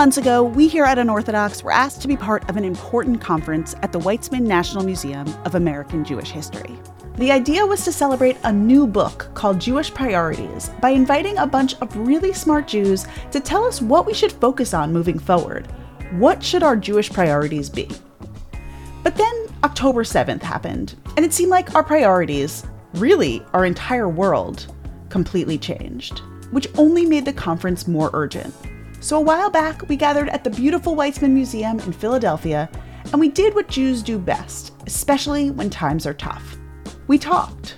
months ago, we here at Unorthodox were asked to be part of an important conference at the Weitzman National Museum of American Jewish History. The idea was to celebrate a new book called Jewish Priorities by inviting a bunch of really smart Jews to tell us what we should focus on moving forward. What should our Jewish priorities be? But then October 7th happened, and it seemed like our priorities, really our entire world, completely changed, which only made the conference more urgent. So a while back, we gathered at the beautiful Weitzman Museum in Philadelphia, and we did what Jews do best, especially when times are tough we talked.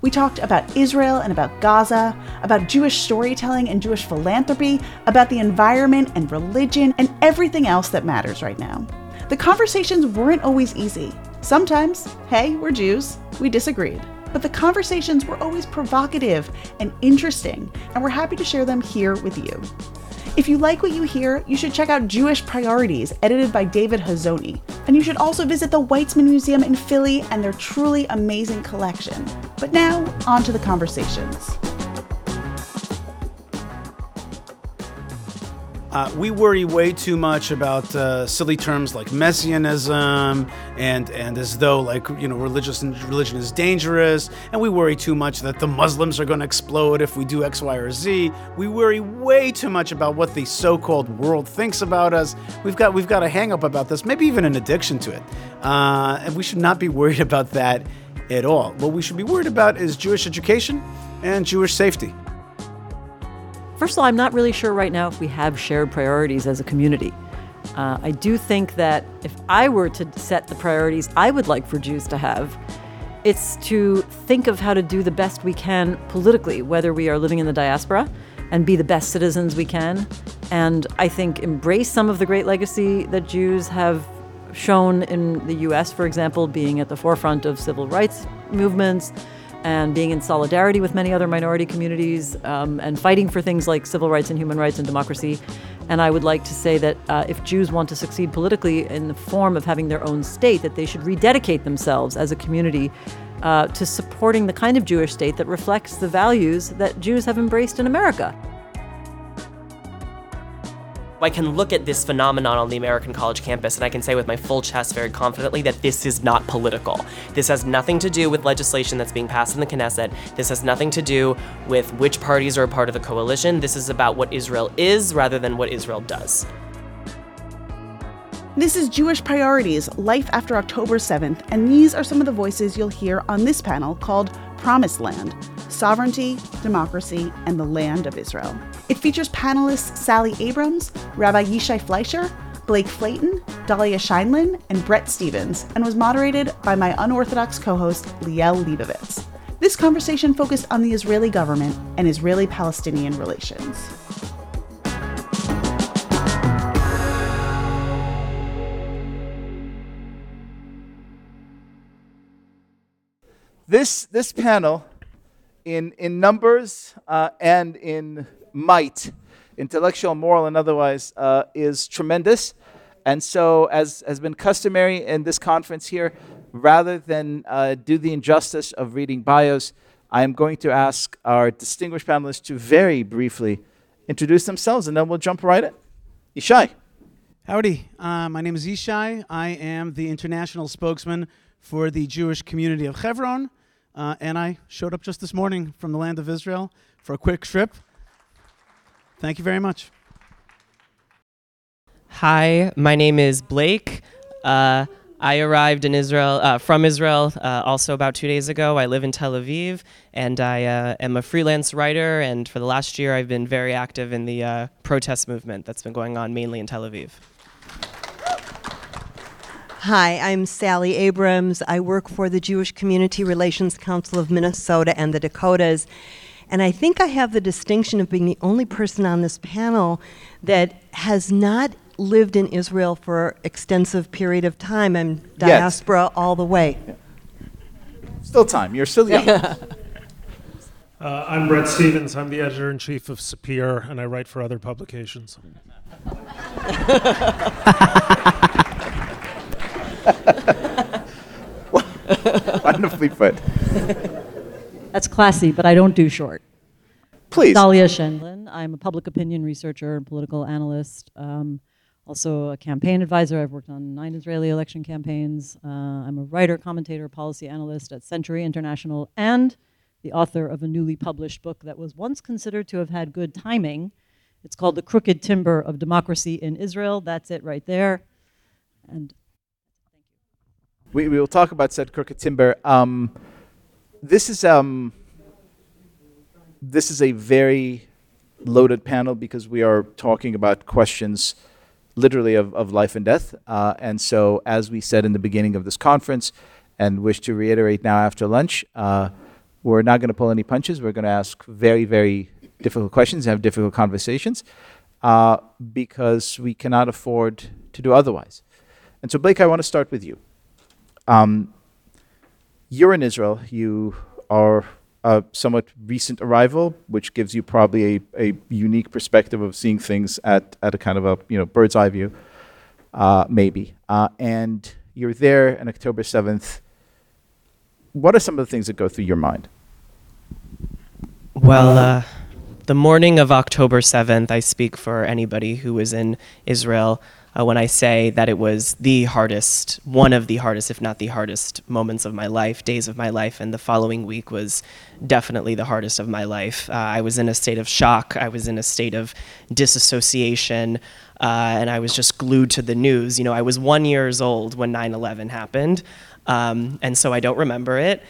We talked about Israel and about Gaza, about Jewish storytelling and Jewish philanthropy, about the environment and religion, and everything else that matters right now. The conversations weren't always easy. Sometimes, hey, we're Jews, we disagreed. But the conversations were always provocative and interesting, and we're happy to share them here with you. If you like what you hear, you should check out Jewish Priorities, edited by David Hazony. And you should also visit the Weitzman Museum in Philly and their truly amazing collection. But now, on to the conversations. Uh, we worry way too much about uh, silly terms like messianism and and as though like you know religious religion is dangerous, and we worry too much that the Muslims are going to explode if we do X, Y, or Z. We worry way too much about what the so-called world thinks about us. We've got we've got a hang up about this, maybe even an addiction to it, uh, and we should not be worried about that at all. What we should be worried about is Jewish education and Jewish safety. First of all, I'm not really sure right now if we have shared priorities as a community. Uh, I do think that if I were to set the priorities I would like for Jews to have, it's to think of how to do the best we can politically, whether we are living in the diaspora and be the best citizens we can. And I think embrace some of the great legacy that Jews have shown in the US, for example, being at the forefront of civil rights movements and being in solidarity with many other minority communities um, and fighting for things like civil rights and human rights and democracy. And I would like to say that uh, if Jews want to succeed politically in the form of having their own state, that they should rededicate themselves as a community uh, to supporting the kind of Jewish state that reflects the values that Jews have embraced in America. I can look at this phenomenon on the American college campus and I can say with my full chest very confidently that this is not political. This has nothing to do with legislation that's being passed in the Knesset. This has nothing to do with which parties are a part of the coalition. This is about what Israel is rather than what Israel does. This is Jewish Priorities Life After October 7th, and these are some of the voices you'll hear on this panel called Promised Land Sovereignty, Democracy, and the Land of Israel. It features panelists Sally Abrams, Rabbi Yishai Fleisher, Blake Flayton, Dahlia Scheindlin, and Bret Stephens, and was moderated by my unorthodox co host, Liel Leibovitz. This conversation focused on the Israeli government and Israeli Palestinian relations. This, this panel, in, in numbers uh, and in might, intellectual, moral, and otherwise, uh, is tremendous. And so, as has been customary in this conference here, rather than uh, do the injustice of reading bios, I am going to ask our distinguished panelists to very briefly introduce themselves, and then we'll jump right in. Yishai. Howdy. Uh, my name is Yishai. I am the international spokesman for the Jewish community of Hebron, uh, and I showed up just this morning from the land of Israel for a quick trip. Thank you very much. Hi, my name is Blake. Uh, I arrived in Israel uh, from Israel uh, also about two days ago. I live in Tel Aviv, and I uh, am a freelance writer. And for the last year, I've been very active in the uh, protest movement that's been going on mainly in Tel Aviv. Hi, I'm Sally Abrams. I work for the Jewish Community Relations Council of Minnesota and the Dakotas. And I think I have the distinction of being the only person on this panel that has not lived in Israel for extensive period of time. I'm diaspora yes. all the way. Still time. You're still young. uh, I'm Bret Stephens. I'm the editor in chief of Sapir, and I write for other publications. Wonderfully put. That's classy, but I don't do short. Please. Dahlia Scheindlin. I'm a public opinion researcher and political analyst. Um, also a campaign advisor. I've worked on nine Israeli election campaigns. Uh, I'm a writer, commentator, policy analyst at Century International, and the author of a newly published book that was once considered to have had good timing. It's called The Crooked Timber of Democracy in Israel. That's it right there. And We, we will talk about said crooked timber. Um, this is um, this is a very loaded panel because we are talking about questions literally of, of life and death. Uh, and so, as we said in the beginning of this conference, and wish to reiterate now after lunch, uh, we're not going to pull any punches. We're going to ask very, very difficult questions, have difficult conversations, uh, because we cannot afford to do otherwise. And so, Blake, I want to start with you. Um, you're in Israel. You are a somewhat recent arrival, which gives you probably a, a unique perspective of seeing things at, at a kind of a you know bird's eye view, uh, maybe. Uh, and you're there on October 7th. What are some of the things that go through your mind? Well, uh, the morning of October 7th, I speak for anybody who was in Israel uh, when I say that it was the hardest, one of the hardest, if not the hardest, moments of my life, days of my life, and the following week was definitely the hardest of my life. Uh, I was in a state of shock, I was in a state of disassociation, uh, and I was just glued to the news. You know, I was one years old when 9 11 happened, um, and so I don't remember it,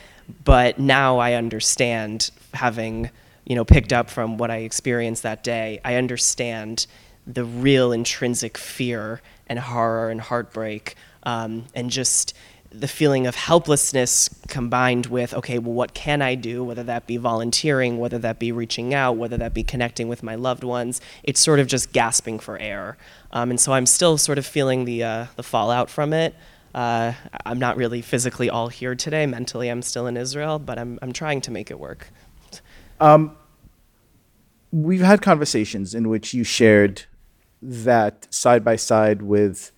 but now I understand having you know, picked up from what I experienced that day, I understand the real intrinsic fear and horror and heartbreak, um, and just the feeling of helplessness combined with, okay, well, what can I do? Whether that be volunteering, whether that be reaching out, whether that be connecting with my loved ones, it's sort of just gasping for air. Um, and so I'm still sort of feeling the uh, the fallout from it. Uh, I'm not really physically all here today. Mentally, I'm still in Israel, but I'm I'm trying to make it work. Um, we've had conversations in which you shared that side by side with,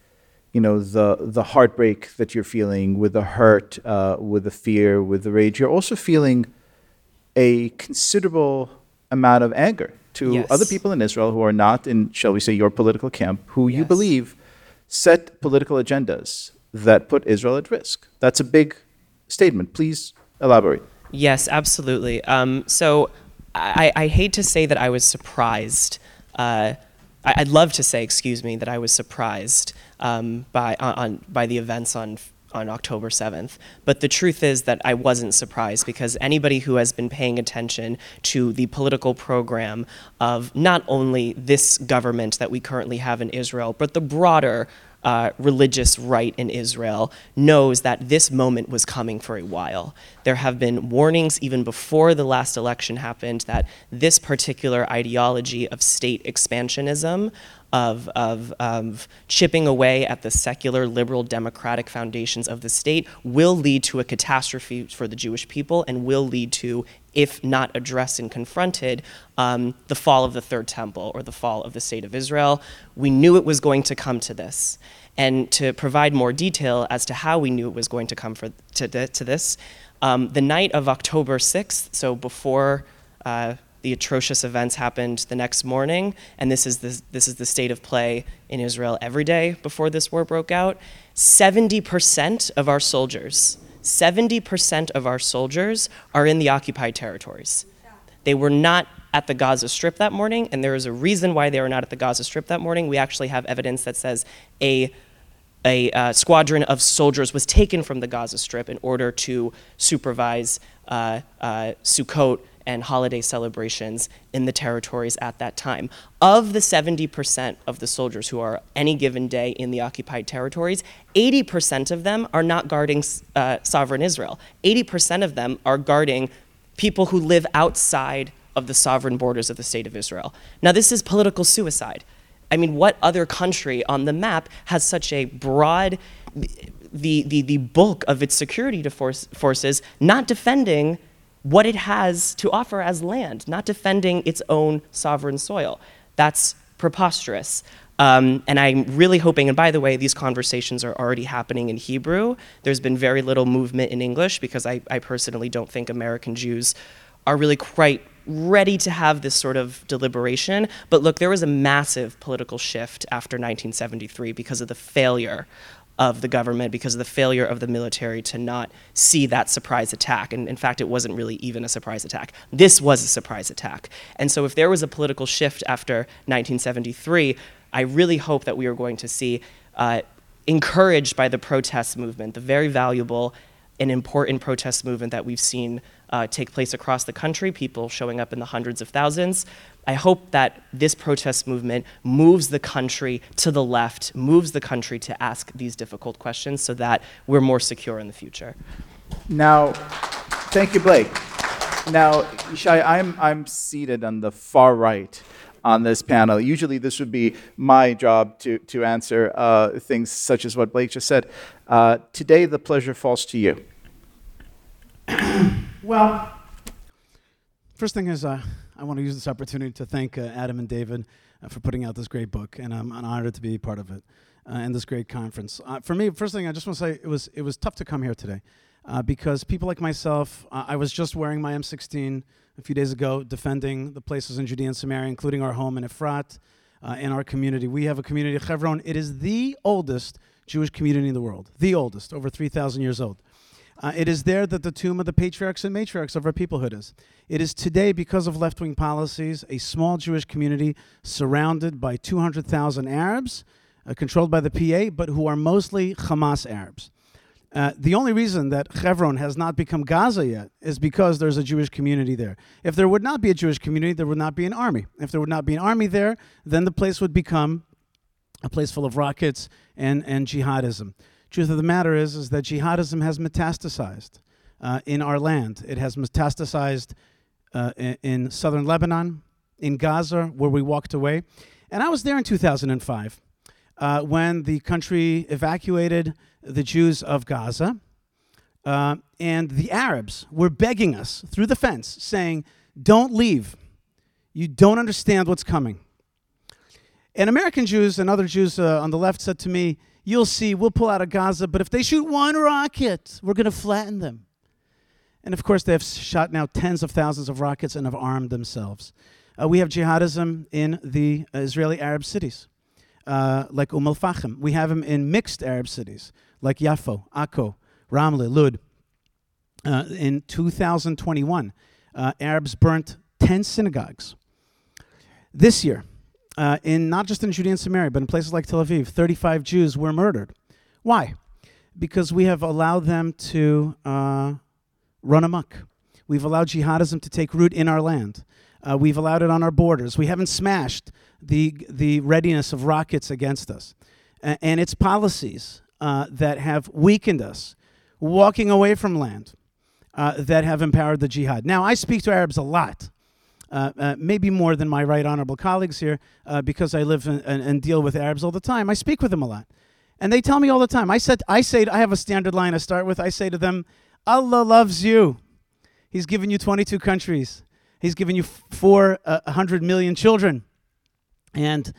you know, the the heartbreak that you're feeling, with the hurt, uh, with the fear, with the rage. You're also feeling a considerable amount of anger to Yes. other people in Israel who are not in, shall we say, your political camp, who you believe set political agendas that put Israel at risk. That's a big statement. Please elaborate. Yes, absolutely. Um, so I, I hate to say that I was surprised. Uh, I, I'd love to say, excuse me, that I was surprised um, by on by the events on on October 7th. But the truth is that I wasn't surprised because anybody who has been paying attention to the political program of not only this government that we currently have in Israel, but the broader uh, religious right in Israel knows that this moment was coming for a while. There have been warnings even before the last election happened that this particular ideology of state expansionism, of, of, of chipping away at the secular, liberal, democratic foundations of the state, will lead to a catastrophe for the Jewish people and will lead to if not addressed and confronted, um, the fall of the Third Temple or the fall of the State of Israel. We knew it was going to come to this. And to provide more detail as to how we knew it was going to come for, to, to this, um, the night of October 6th, so before uh, the atrocious events happened the next morning, and this is the, this is the state of play in Israel every day before this war broke out, 70% of our soldiers, 70% of our soldiers are in the occupied territories. They were not at the Gaza Strip that morning, and there is a reason why they were not at the Gaza Strip that morning. We actually have evidence that says a a uh, squadron of soldiers was taken from the Gaza Strip in order to supervise uh, uh, Sukkot and holiday celebrations in the territories at that time. Of the 70% of the soldiers who are any given day in the occupied territories, 80% of them are not guarding uh, sovereign Israel. 80% of them are guarding people who live outside of the sovereign borders of the state of Israel. Now, this is political suicide. I mean, what other country on the map has such a broad, the, the, the bulk of its security force, forces not defending what it has to offer as land, not defending its own sovereign soil? That's preposterous. Um, and I'm really hoping, and by the way, these conversations are already happening in Hebrew. There's been very little movement in English because I, I personally don't think American Jews are really quite ready to have this sort of deliberation. But look, there was a massive political shift after 1973 because of the failure of the government because of the failure of the military to not see that surprise attack. And in fact, it wasn't really even a surprise attack. This was a surprise attack. And so, if there was a political shift after 1973, I really hope that we are going to see, uh, encouraged by the protest movement, the very valuable and important protest movement that we've seen uh, take place across the country, people showing up in the hundreds of thousands. I hope that this protest movement moves the country to the left, moves the country to ask these difficult questions so that we're more secure in the future. Now, thank you, Blake. Now, Yishai, I'm, I'm seated on the far right on this panel. Usually, this would be my job to, to answer uh, things such as what Blake just said. Uh, today, the pleasure falls to you. Well, first thing is, uh, I want to use this opportunity to thank uh, Adam and David uh, for putting out this great book, and I'm, honored to be part of it uh, and this great conference. For me, first thing I just want to say it was it was tough to come here today uh, because people like myself, I was just wearing my M16 a few days ago, defending the places in Judea and Samaria, including our home in Efrat, in our community. We have a community, Chevron. It is the oldest Jewish community in the world, the oldest, over 3,000 years old. Uh, it is there that the tomb of the patriarchs and matriarchs of our peoplehood is. It is today, because of left wing policies, a small Jewish community surrounded by 200,000 Arabs, uh, controlled by the PA, but who are mostly Hamas Arabs. Uh, the only reason that Hebron has not become Gaza yet is because there's a Jewish community there. If there would not be a Jewish community, there would not be an army. If there would not be an army there, then the place would become a place full of rockets and, and jihadism. Truth of the matter is, is that jihadism has metastasized uh, in our land. It has metastasized uh, in, in, southern Lebanon, in Gaza, where we walked away. And I was there in 2005 uh, when the country evacuated the Jews of Gaza. Uh, and the Arabs were begging us through the fence, saying, Don't leave. You don't understand what's coming. And American Jews and other Jews uh, on the left said to me, You'll see, we'll pull out of Gaza, but if they shoot one rocket, we're going to flatten them. And of course, they have shot now tens of thousands of rockets and have armed themselves. Uh, we have jihadism in the Israeli Arab cities, uh, like Umm al Fahim. We have them in mixed Arab cities, like Yafo, Akko, Ramle, Lud. Uh, in 2021, uh, Arabs burnt 10 synagogues. This year, uh, in not just in Judea and Samaria, but in places like Tel Aviv, 35 Jews were murdered. Why? Because we have allowed them to uh, run amok. We've allowed jihadism to take root in our land. Uh, we've allowed it on our borders. We haven't smashed the, the readiness of rockets against us. A- and it's policies uh, that have weakened us, walking away from land, uh, that have empowered the jihad. Now, I speak to Arabs a lot. Uh, uh, maybe more than my right honorable colleagues here, uh, because I live in, and, and, deal with Arabs all the time. I speak with them a lot, and they tell me all the time. I said, I say, I have a standard line I start with. I say to them, Allah loves you. He's given you 22 countries. He's given you 400 uh, children, and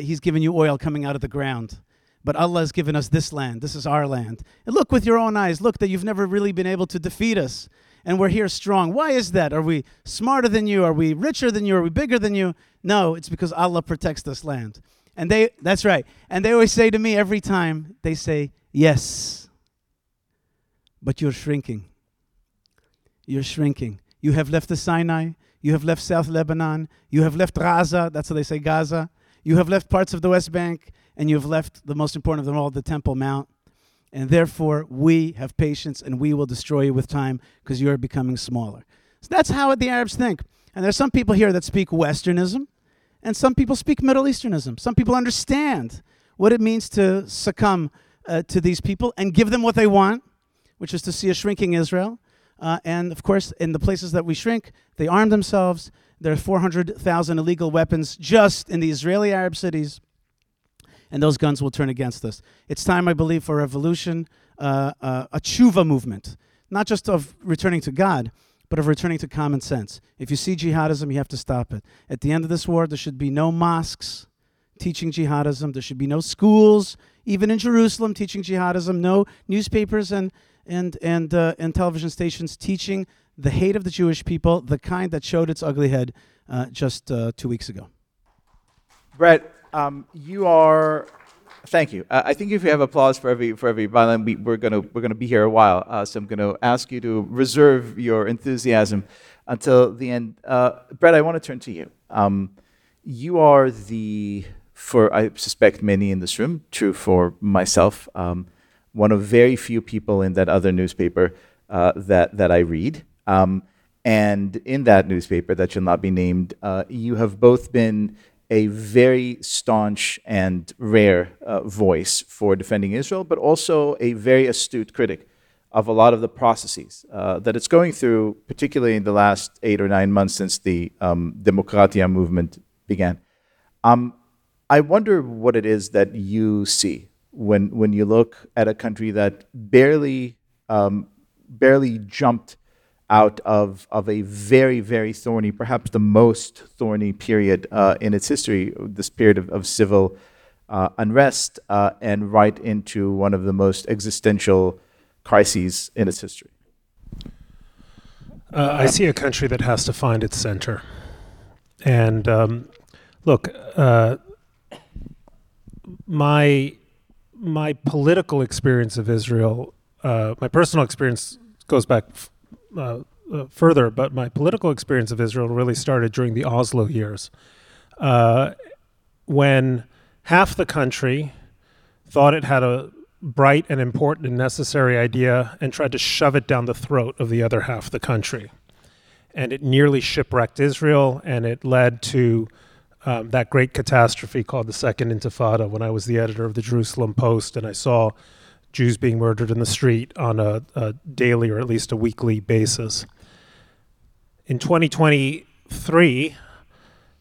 He's given you oil coming out of the ground. But Allah has given us this land. This is our land. And look with your own eyes. Look that you've never really been able to defeat us and we're here strong. Why is that? Are we smarter than you? Are we richer than you? Are we bigger than you? No, it's because Allah protects this land. And they, that's right. And they always say to me every time, they say, Yes, but you're shrinking. You're shrinking. You have left the Sinai. You have left South Lebanon. You have left Gaza. That's how they say Gaza. You have left parts of the West Bank. And you have left the most important of them all, the Temple Mount and therefore we have patience and we will destroy you with time because you're becoming smaller. So that's how the Arabs think. And there's some people here that speak Westernism, and some people speak Middle Easternism. Some people understand what it means to succumb uh, to these people and give them what they want, which is to see a shrinking Israel. Uh, and of course, in the places that we shrink, they arm themselves. There are 400,000 illegal weapons just in the Israeli Arab cities and those guns will turn against us. It's time, I believe, for a revolution, uh, uh, a tshuva movement, not just of returning to God, but of returning to common sense. If you see jihadism, you have to stop it. At the end of this war, there should be no mosques teaching jihadism. There should be no schools, even in Jerusalem, teaching jihadism. No newspapers and and and uh, and television stations teaching the hate of the Jewish people, the kind that showed its ugly head uh, just uh, two weeks ago. Bret, um, you are. Thank you. Uh, I think if you have applause for every for every violin, we, we're gonna we're gonna be here a while. Uh, so I'm gonna ask you to reserve your enthusiasm until the end. Uh, Bret, I want to turn to you. Um, you are the for I suspect many in this room, true for myself, um, one of very few people in that other newspaper uh, that that I read. Um, and in that newspaper that shall not be named, uh, you have both been a very staunch and rare uh, voice for defending Israel, but also a very astute critic of a lot of the processes uh, that it's going through, particularly in the last eight or nine months since the um, Demokratia movement began. Um, I wonder what it is that you see when when you look at a country that barely um, barely jumped out of of a very very thorny, perhaps the most thorny period uh, in its history, this period of, of civil uh, unrest, uh, and right into one of the most existential crises in its history. Uh, I see a country that has to find its center, and um, look, uh, my my political experience of Israel, uh, my personal experience goes back uh, uh, further, but my political experience of Israel really started during the Oslo years, uh, when half the country thought it had a bright and important and necessary idea and tried to shove it down the throat of the other half of the country. And it nearly shipwrecked Israel, and it led to um, that great catastrophe called the Second Intifada when I was the editor of the Jerusalem Post and I saw Jews being murdered in the street on a, a daily or at least a weekly basis. In 2023,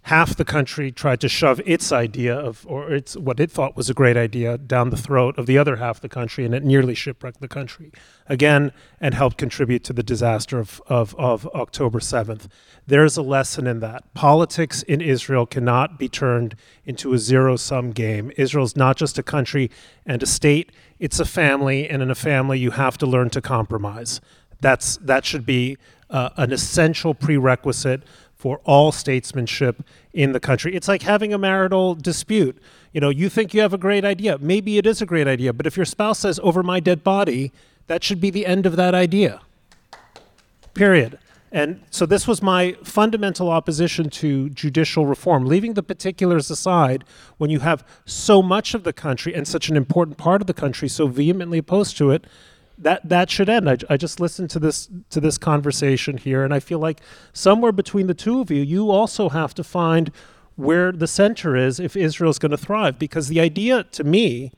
half the country tried to shove its idea of, or its what it thought was a great idea, down the throat of the other half of the country, and it nearly shipwrecked the country again and helped contribute to the disaster of, of, of October 7th. There's a lesson in that. Politics in Israel cannot be turned into a zero sum game. Israel's not just a country and a state, it's a family, and in a family, you have to learn to compromise. That's, that should be uh, an essential prerequisite for all statesmanship in the country. It's like having a marital dispute. You know, you think you have a great idea. Maybe it is a great idea, but if your spouse says, over my dead body, that should be the end of that idea. Period. And so this was my fundamental opposition to judicial reform, leaving the particulars aside when you have so much of the country and such an important part of the country so vehemently opposed to it that that should end. I, I just listened to this to this conversation here, and I feel like somewhere between the two of you, you also have to find where the center is if Israel is going to thrive. Because the idea, to me,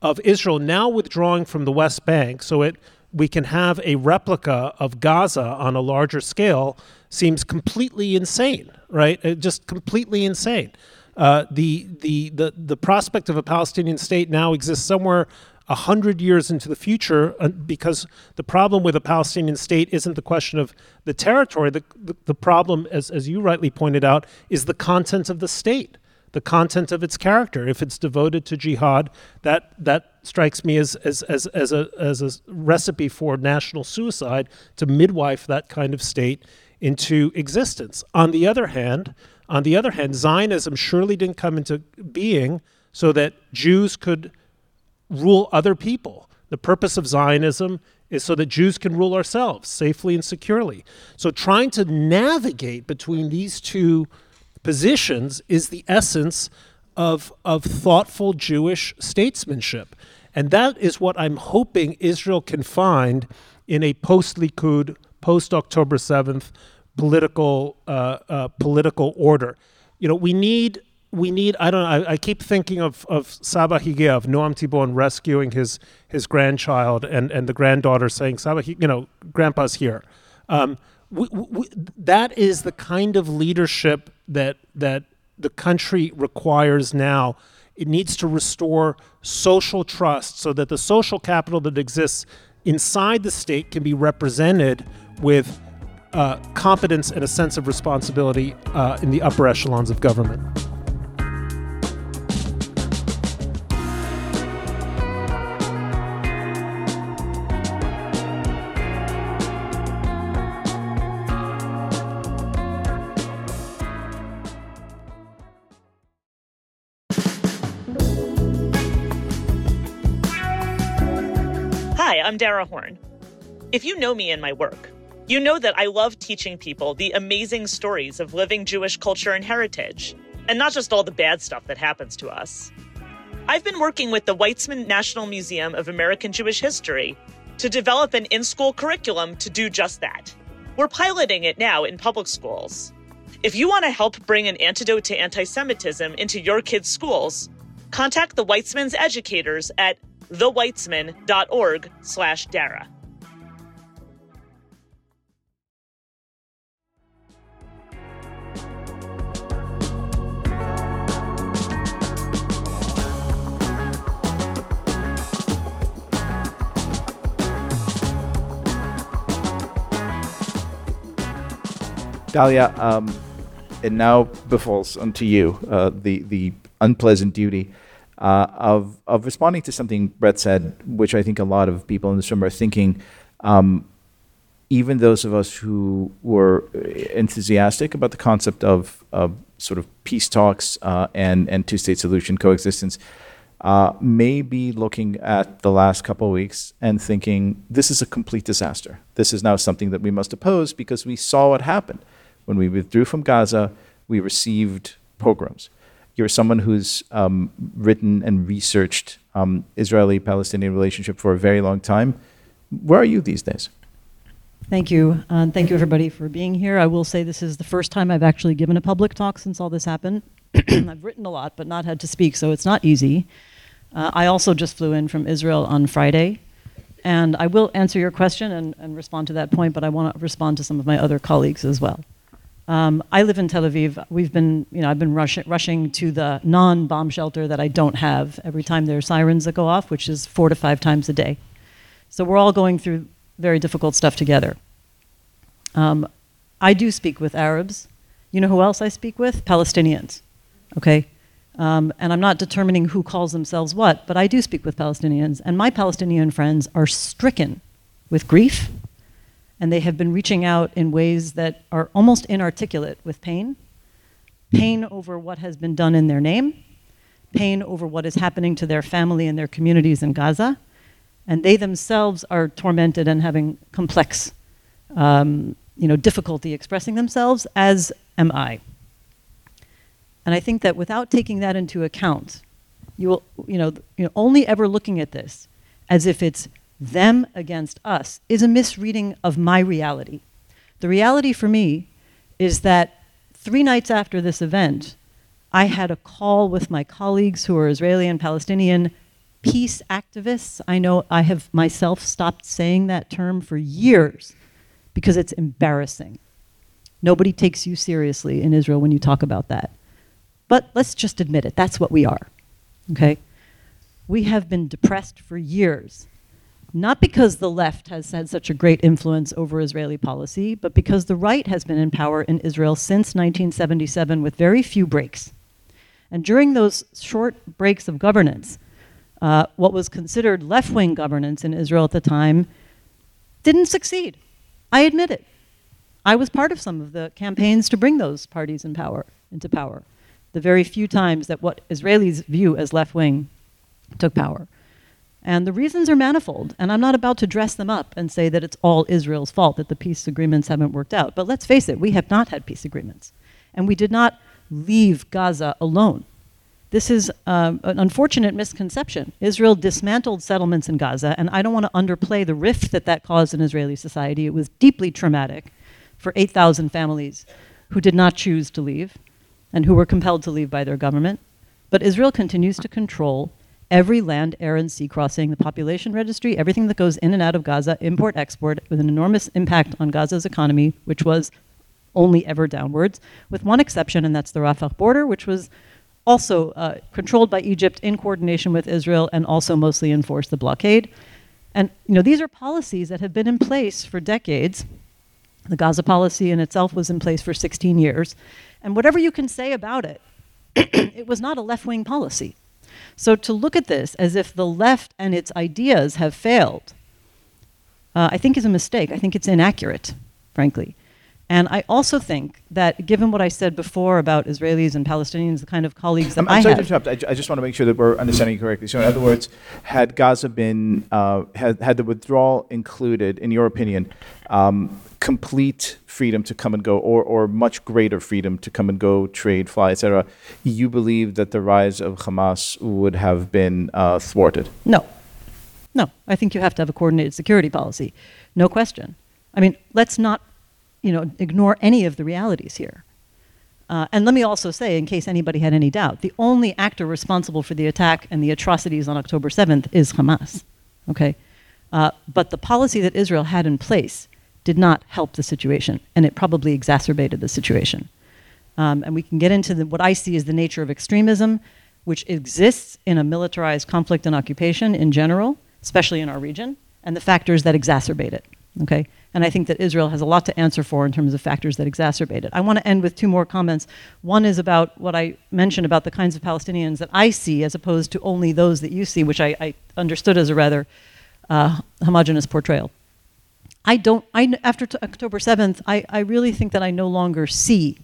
of Israel now withdrawing from the West Bank, so it we can have a replica of Gaza on a larger scale, seems completely insane. Right? It just completely insane. Uh, the, the the the prospect of a Palestinian state now exists somewhere a hundred years into the future, uh, because the problem with a Palestinian state isn't the question of the territory. The, the, the, problem, as, as you rightly pointed out, is the content of the state, the content of its character. If it's devoted to jihad, that, that strikes me as, as, as, as, a, as a recipe for national suicide to midwife that kind of state into existence. On the other hand, on the other hand, Zionism surely didn't come into being so that Jews could rule other people. The purpose of Zionism is so that Jews can rule ourselves safely and securely. So trying to navigate between these two positions is the essence of, of thoughtful Jewish statesmanship. And that is what I'm hoping Israel can find in a post Likud, post October 7th political, uh, uh, political order. You know, we need we need I don't know I, I, keep thinking of of Saba Higea of Noam Tibon rescuing his his grandchild and and the granddaughter saying Saba you know grandpa's here um, that is the kind of leadership that that the country requires now it needs to restore social trust so that the social capital that exists inside the state can be represented with uh, and a sense of responsibility uh, in the upper echelons of government. Dara Horn. If you know me and my work, you know that I love teaching people the amazing stories of living Jewish culture and heritage, and not just all the bad stuff that happens to us. I've been working with the Weitzman National Museum of American Jewish History to develop an in school curriculum to do just that. We're piloting it now in public schools. If you want to help bring an antidote to anti Semitism into your kids' schools, contact the Weitzman's educators at theweitzman.org slash Dara. Dahlia, um, it now befalls unto you uh, the the unpleasant duty uh, of of responding to something Bret said, which I think a lot of people in this room are thinking. Um, even those of us who were enthusiastic about the concept of, of sort of peace talks uh, and and two state solution coexistence, uh, may be looking at the last couple of weeks and thinking this is a complete disaster. This is now something that we must oppose because we saw what happened when we withdrew from Gaza. We received pogroms. You're someone who's um, written and researched um, Israeli-Palestinian relationship for a very long time. Where are you these days? Thank you. Uh, thank you, everybody, for being here. I will say this is the first time I've actually given a public talk since all this happened. I've written a lot, but not had to speak, so it's not easy. Uh, I also just flew in from Israel on Friday, and I will answer your question and, and respond to that point, but I want to respond to some of my other colleagues as well. Um, I live in Tel Aviv. We've been, you know, I've been rush- rushing to the non-bomb shelter that I don't have every time there are sirens that go off, which is four to five times a day. So we're all going through very difficult stuff together. Um, I do speak with Arabs. You know who else I speak with? Palestinians. Okay? Um, and I'm not determining who calls themselves what, but I do speak with Palestinians. And my Palestinian friends are stricken with grief and they have been reaching out in ways that are almost inarticulate with pain pain over what has been done in their name, pain over what is happening to their family and their communities in Gaza. And they themselves are tormented and having complex, um, you know, difficulty expressing themselves, as am I. And I think that without taking that into account, you will, you know, you know, only ever looking at this as if it's them against us is a misreading of my reality. The reality for me is that three nights after this event, I had a call with my colleagues who are Israeli and Palestinian peace activists. I know I have myself stopped saying that term for years because it's embarrassing. Nobody takes you seriously in Israel when you talk about that. But let's just admit it, that's what we are. Okay? We have been depressed for years not because the left has had such a great influence over Israeli policy, but because the right has been in power in Israel since 1977 with very few breaks. And during those short breaks of governance, uh, what was considered left wing governance in Israel at the time didn't succeed. I admit it. I was part of some of the campaigns to bring those parties in power into power. The very few times that what Israelis view as left wing took power. And the reasons are manifold. And I'm not about to dress them up and say that it's all Israel's fault that the peace agreements haven't worked out. But let's face it, we have not had peace agreements. And we did not leave Gaza alone. This is um, an unfortunate misconception. Israel dismantled settlements in Gaza, and I don't want to underplay the rift that that caused in Israeli society. It was deeply traumatic for 8,000 families who did not choose to leave and who were compelled to leave by their government. But Israel continues to control every land, air, and sea crossing, the population registry, everything that goes in and out of Gaza, import, export, with an enormous impact on Gaza's economy, which was only ever downwards, with one exception, and that's the Rafah border, which was also uh, controlled by Egypt in coordination with Israel and also mostly enforced the blockade. And you know, these are policies that have been in place for decades. The Gaza policy in itself was in place for 16 years. And whatever you can say about it, it was not a left wing policy. So to look at this as if the left and its ideas have failed, uh, I think is a mistake. I think it's inaccurate, frankly. And I also think that, given what I said before about Israelis and Palestinians, the kind of colleagues that I'm, I I'm sorry have, to interrupt. I, ju- I just want to make sure that we're understanding you correctly. So, in other words, had Gaza been uh, had had the withdrawal included, in your opinion, um, complete freedom to come and go, or or much greater freedom to come and go, trade, fly, etc., you believe that the rise of Hamas would have been uh, thwarted? No. No. I think you have to have a coordinated security policy. No question. I mean, let's not, you know, ignore any of the realities here. Uh, and let me also say, in case anybody had any doubt, the only actor responsible for the attack and the atrocities on October 7th is Hamas. Okay? Uh, but the policy that Israel had in place did not help the situation, and it probably exacerbated the situation. Um, and we can get into the, what I see as the nature of extremism, which exists in a militarized conflict and occupation in general, especially in our region, and the factors that exacerbate it. Okay? And I think that Israel has a lot to answer for in terms of factors that exacerbate it. I want to end with two more comments. One is about what I mentioned about the kinds of Palestinians that I see, as opposed to only those that you see, which I, I understood as a rather uh, homogenous portrayal. I don't, I, after October 7th, I, I really think that I no longer see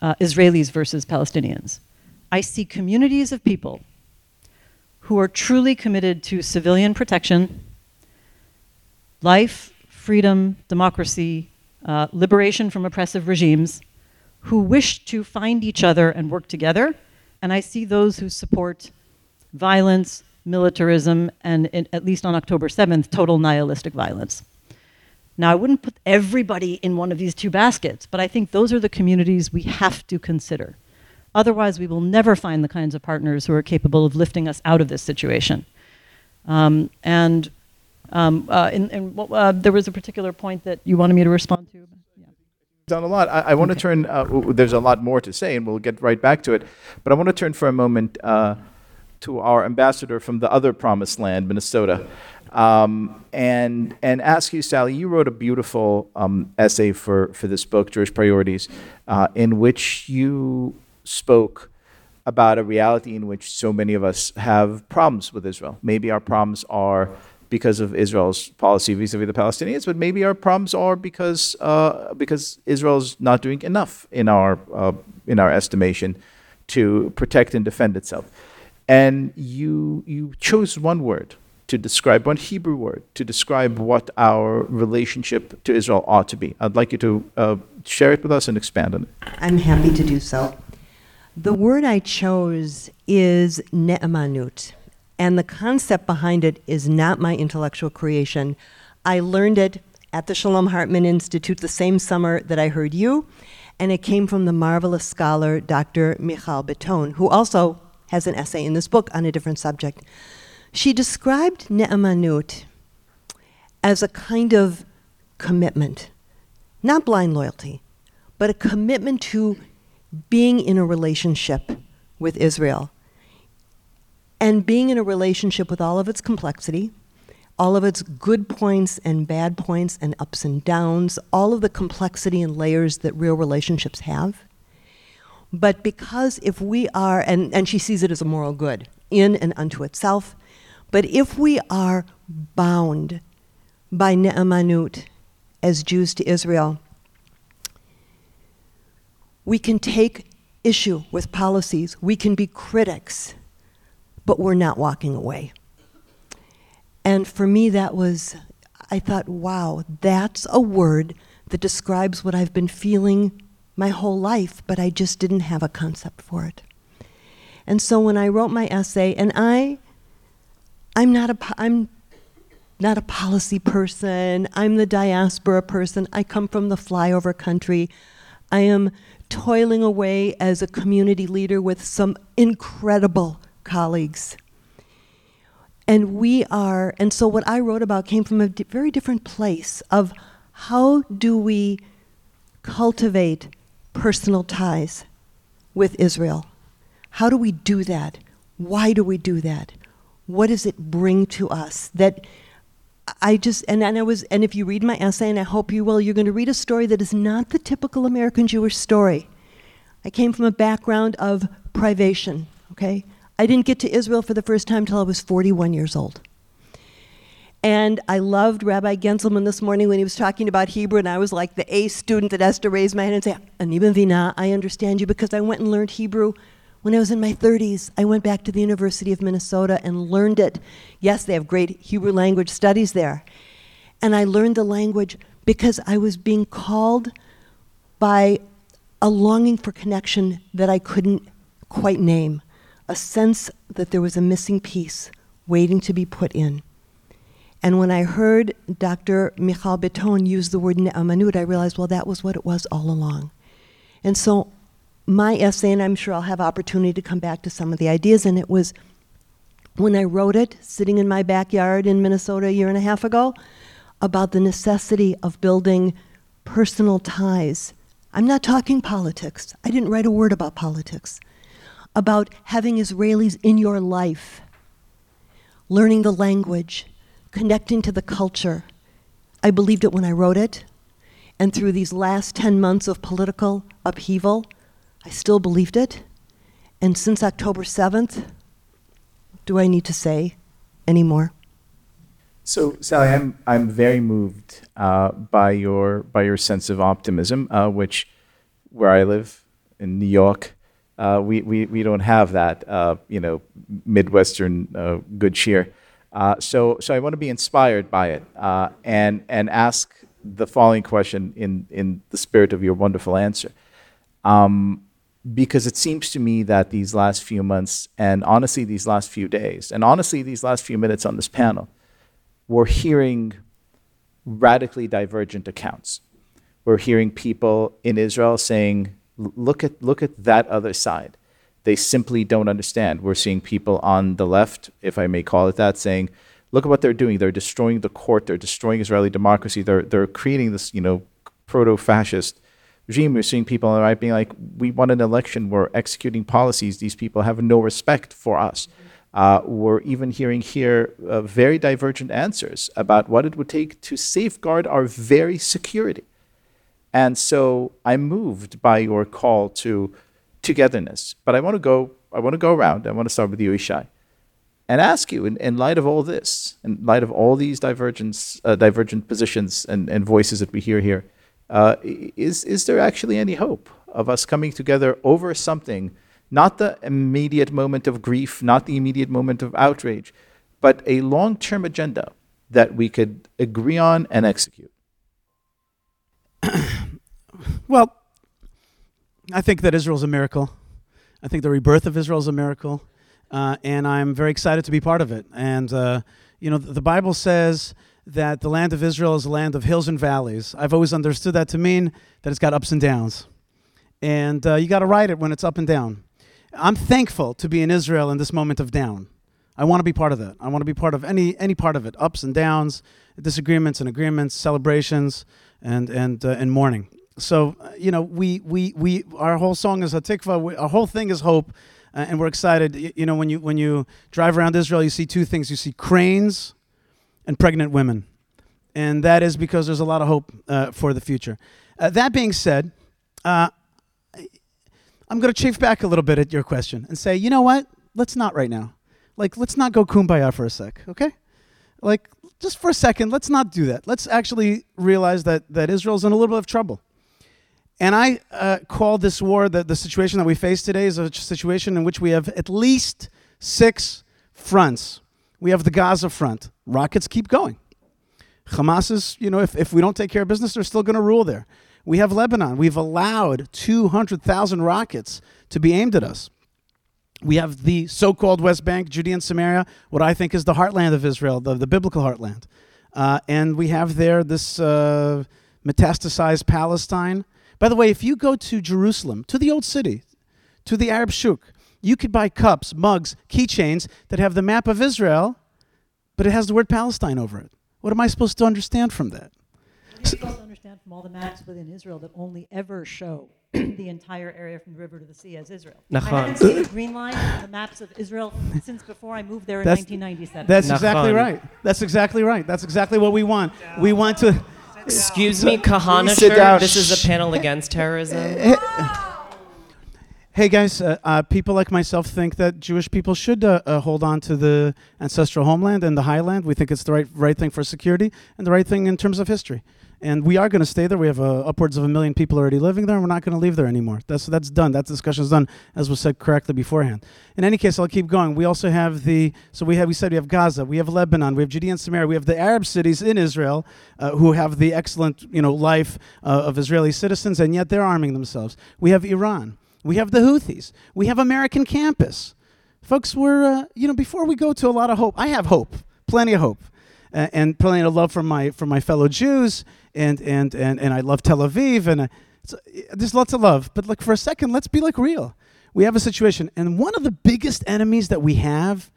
uh, Israelis versus Palestinians. I see communities of people who are truly committed to civilian protection, life, freedom, democracy, uh, liberation from oppressive regimes, who wish to find each other and work together. And I see those who support violence, militarism, and in, at least on October 7th, total nihilistic violence. Now, I wouldn't put everybody in one of these two baskets, but I think those are the communities we have to consider. Otherwise, we will never find the kinds of partners who are capable of lifting us out of this situation. Um, and um, uh, in, in, uh, there was a particular point that you wanted me to respond to. Yeah. done a lot. I, I want to turn. Uh, w- there's a lot more to say, and we'll get right back to it. But I want to turn for a moment uh, to our ambassador from the other promised land, Minnesota, um, and and ask you, Sally. You wrote a beautiful um, essay for for this book, Jewish Priorities, uh, in which you spoke about a reality in which so many of us have problems with Israel. Maybe our problems are because of Israel's policy vis-a-vis the Palestinians, but maybe our problems are because uh, because Israel's not doing enough in our uh, in our estimation to protect and defend itself. And you you chose one word to describe one Hebrew word to describe what our relationship to Israel ought to be. I'd like you to uh, share it with us and expand on it. I'm happy to do so. The word I chose is ne'emanut, and the concept behind it is not my intellectual creation. I learned it at the Shalom Hartman Institute the same summer that I heard you, and it came from the marvelous scholar Dr. Mijal Bitton, who also has an essay in this book on a different subject. She described ne'emanut as a kind of commitment, not blind loyalty, but a commitment to being in a relationship with Israel and being in a relationship with all of its complexity, all of its good points and bad points and ups and downs, all of the complexity and layers that real relationships have. But because if we are, and, and she sees it as a moral good in and unto itself, but if we are bound by ne'emanut as Jews to Israel, we can take issue with policies, we can be critics, but we're not walking away. And for me, that was, I thought, wow, that's a word that describes what I've been feeling my whole life, but I just didn't have a concept for it. And so when I wrote my essay, and I, I'm not a, I'm not a policy person. I'm the diaspora person. I come from the flyover country. I am toiling away as a community leader with some incredible colleagues. And we are, and so what I wrote about came from a very different place of how do we cultivate personal ties with Israel? How do we do that? Why do we do that? What does it bring to us that I just and, and I was and if you read my essay and I hope you will, you're going to read a story that is not the typical American Jewish story. I came from a background of privation, okay? I didn't get to Israel for the first time till I was 41 years old. And I loved Rabbi Genselman this morning when he was talking about Hebrew, and I was like the A student that has to raise my hand and say, Ani mevina, I understand you because I went and learned Hebrew when I was in my 30s. I went back to the University of Minnesota and learned it. Yes, they have great Hebrew language studies there. And I learned the language because I was being called by a longing for connection that I couldn't quite name, a sense that there was a missing piece waiting to be put in. And when I heard Dr. Mijal Bitton use the word ne'amanut, I realized, well, that was what it was all along. And so my essay, and I'm sure I'll have opportunity to come back to some of the ideas, and it was when I wrote it, sitting in my backyard in Minnesota a year and a half ago, about the necessity of building personal ties. I'm not talking politics. I didn't write a word about politics. About having Israelis in your life, learning the language, connecting to the culture. I believed it when I wrote it. And through these last 10 months of political upheaval, I still believed it. And since October 7th, do I need to say anymore? So, Sally, I'm I'm very moved uh, by your by your sense of optimism, uh, which where I live in New York, uh, we, we we don't have that, uh, you know, Midwestern uh, good cheer. Uh, so so I want to be inspired by it and and ask the following question in in the spirit of your wonderful answer. Um, because it seems to me that these last few months, and honestly, these last few days, and honestly, these last few minutes on this panel, we're hearing radically divergent accounts. We're hearing people in Israel saying, look at, look at that other side. They simply don't understand. We're seeing people on the left, if I may call it that, saying, look at what they're doing. They're destroying the court. They're destroying Israeli democracy. They're, they're creating this, you know, proto-fascist regime. We're seeing people right being like, we want an election. We're executing policies. These people have no respect for us. Uh, we're even hearing here uh, very divergent answers about what it would take to safeguard our very security. And so I'm moved by your call to togetherness. But I want to go. I want to go around. I want to start with you, Yishai, and ask you, in, in light of all this, in light of all these divergence, uh, divergent positions and, and voices that we hear here, uh, is is there actually any hope of us coming together over something? not the immediate moment of grief, not the immediate moment of outrage, but a long term agenda that we could agree on and execute? well, I think that Israel's a miracle. I think the rebirth of Israel is a miracle. Uh, and I'm very excited to be part of it. And, uh, you know, the Bible says that the land of Israel is a land of hills and valleys. I've always understood that to mean that it's got ups and downs. And uh, you got to ride it when it's up and down. I'm thankful to be in Israel in this moment of down. I want to be part of that. I want to be part of any any part of it, ups and downs, disagreements and agreements, celebrations, and and uh, and mourning. So you know, we we we our whole song is Hatikva. Our whole thing is hope, uh, and we're excited. You, you know, when you when you drive around Israel, you see two things. You see cranes, and pregnant women, and that is because there's a lot of hope uh, for the future. Uh, that being said. Uh, I'm going to chafe back a little bit at your question and say, you know what? Let's not right now. Like, let's not go kumbaya for a sec, okay? Like, just for a second, let's not do that. Let's actually realize that, that Israel's in a little bit of trouble. And I uh, call this war, the, the situation that we face today, is a situation in which we have at least six fronts. We have the Gaza front. Rockets keep going. Hamas is, you know, if, if we don't take care of business, they're still going to rule there. We have Lebanon. We've allowed 200,000 rockets to be aimed at us. We have the so called West Bank, Judea and Samaria, what I think is the heartland of Israel, the, the biblical heartland. Uh, and we have there this uh, metastasized Palestine. By the way, if you go to Jerusalem, to the old city, to the Arab Shuk, you could buy cups, mugs, keychains that have the map of Israel, but it has the word Palestine over it. What am I supposed to understand from that? You're so, supposed to understand from all the maps within Israel that only ever show the entire area from the river to the sea as Israel. I haven't seen a green line on the maps of Israel since before I moved there in That's- 1997. That's exactly right. That's exactly right. That's exactly what we want. We want to. Excuse me, Kahana sit This is a panel against terrorism. Eh, eh, Hey guys, uh, uh, people like myself think that Jewish people should uh, uh, hold on to the ancestral homeland and the highland. We think it's the right right thing for security and the right thing in terms of history. And we are going to stay there. We have uh, upwards of a million people already living there, and we're not going to leave there anymore. That's that's done. That discussion is done, as was said correctly beforehand. In any case, I'll keep going. We also have the so we have we said we have Gaza, we have Lebanon, we have Judea and Samaria, we have the Arab cities in Israel uh, who have the excellent you know life of Israeli citizens, and yet they're arming themselves. We have Iran. We have the Houthis. We have American campus. Folks, we're, uh, you know, before we go to a lot of hope, I have hope, plenty of hope, uh, and plenty of love for my, for my fellow Jews, and, and, and, and I love Tel Aviv, and uh, there's lots of love. But like for a second, let's be like real. We have a situation, and one of the biggest enemies that we have,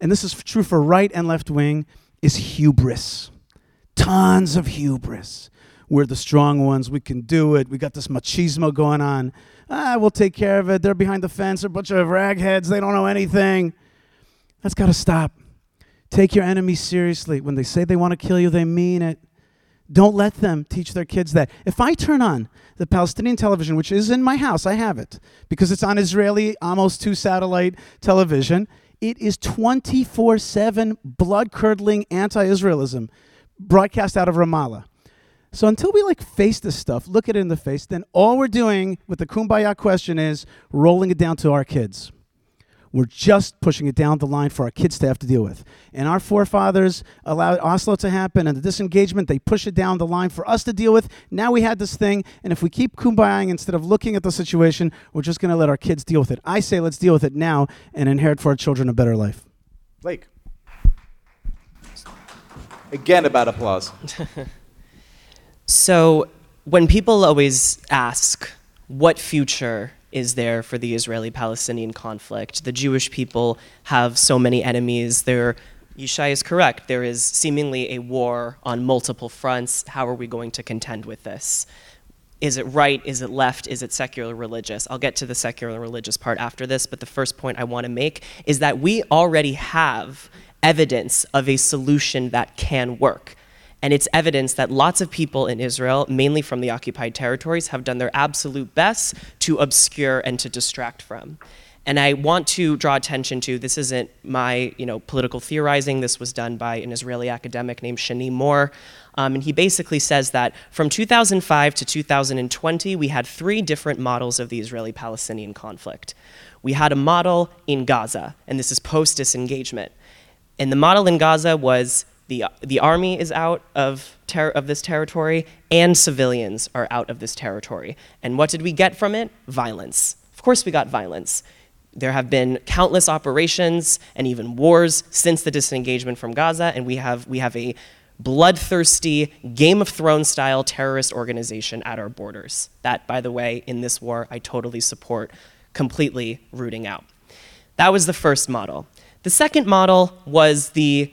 and this is true for right and left wing, is hubris. Tons of hubris. We're the strong ones. We can do it. We got this machismo going on. Ah, we'll take care of it. They're behind the fence. They're a bunch of ragheads. They don't know anything. That's got to stop. Take your enemies seriously. When they say they want to kill you, they mean it. Don't let them teach their kids that. If I turn on the Palestinian television, which is in my house, I have it because it's on Israeli Amos 2 satellite television, it is 24 7 blood curdling anti Israelism broadcast out of Ramallah. So until we like face this stuff, look at it in the face, then all we're doing with the kumbaya question is rolling it down to our kids. We're just pushing it down the line for our kids to have to deal with. And our forefathers allowed Oslo to happen and the disengagement, they push it down the line for us to deal with. Now we had this thing, and if we keep kumbayaing instead of looking at the situation, we're just going to let our kids deal with it. I say let's deal with it now and inherit for our children a better life. Blake. Again, about applause. So, when people always ask, what future is there for the Israeli Palestinian conflict? The Jewish people have so many enemies. There, Yishai is correct. There is seemingly a war on multiple fronts. How are we going to contend with this? Is it right? Is it left? Is it secular religious? I'll get to the secular religious part after this, but the first point I want to make is that we already have evidence of a solution that can work. And it's evidence that lots of people in Israel, mainly from the occupied territories, have done their absolute best to obscure and to distract from. And I want to draw attention to this isn't my you know, political theorizing. This was done by an Israeli academic named Shany Mor, Um, and he basically says that from 2005 to 2020, we had three different models of the Israeli Palestinian conflict. We had a model in Gaza, and this is post disengagement. And the model in Gaza was the, the army is out of, ter- of this territory, and civilians are out of this territory. And what did we get from it? Violence. Of course, we got violence. There have been countless operations and even wars since the disengagement from Gaza, and we have, we have a bloodthirsty, Game of Thrones style terrorist organization at our borders. That, by the way, in this war, I totally support completely rooting out. That was the first model. The second model was the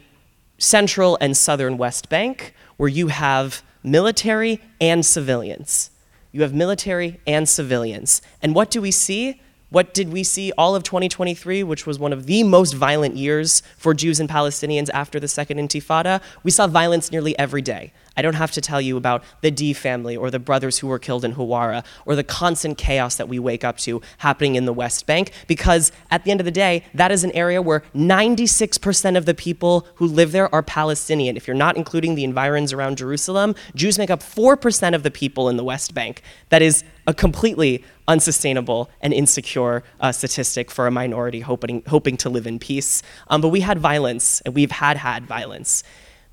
central and southern West Bank, where you have military and civilians. You have military and civilians. And what do we see? What did we see all of 2023, which was one of the most violent years for Jews and Palestinians after the Second Intifada? We saw violence nearly every day. I don't have to tell you about the Dee family or the brothers who were killed in Hawara or the constant chaos that we wake up to happening in the West Bank because at the end of the day, that is an area where 96% of the people who live there are Palestinian. If you're not including the environs around Jerusalem, Jews make up 4% of the people in the West Bank. That is a completely unsustainable and insecure uh, statistic for a minority hoping, hoping to live in peace. Um, but we had violence, and we've had had violence.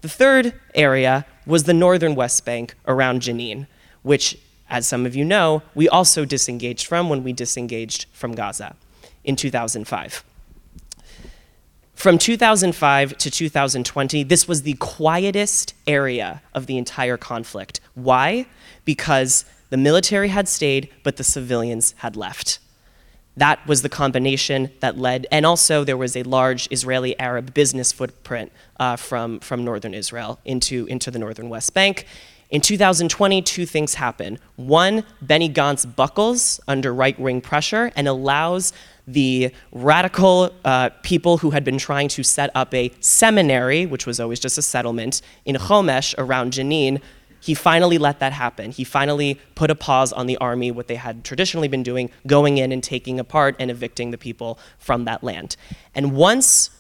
The third area was the northern West Bank around Jenin, which, as some of you know, we also disengaged from when we disengaged from Gaza in 2005. From 2005 to 2020, this was the quietest area of the entire conflict. Why? Because the military had stayed, but the civilians had left that was the combination that led, and also there was a large Israeli Arab business footprint uh, from, from northern Israel into, into the northern West Bank. In 2020, two things happen. One, Benny Gantz buckles under right wing pressure and allows the radical uh, people who had been trying to set up a seminary, which was always just a settlement, in Chomesh around Jenin, he finally let that happen. He finally put a pause on the army, what they had traditionally been doing, going in and taking apart and evicting the people from that land. And once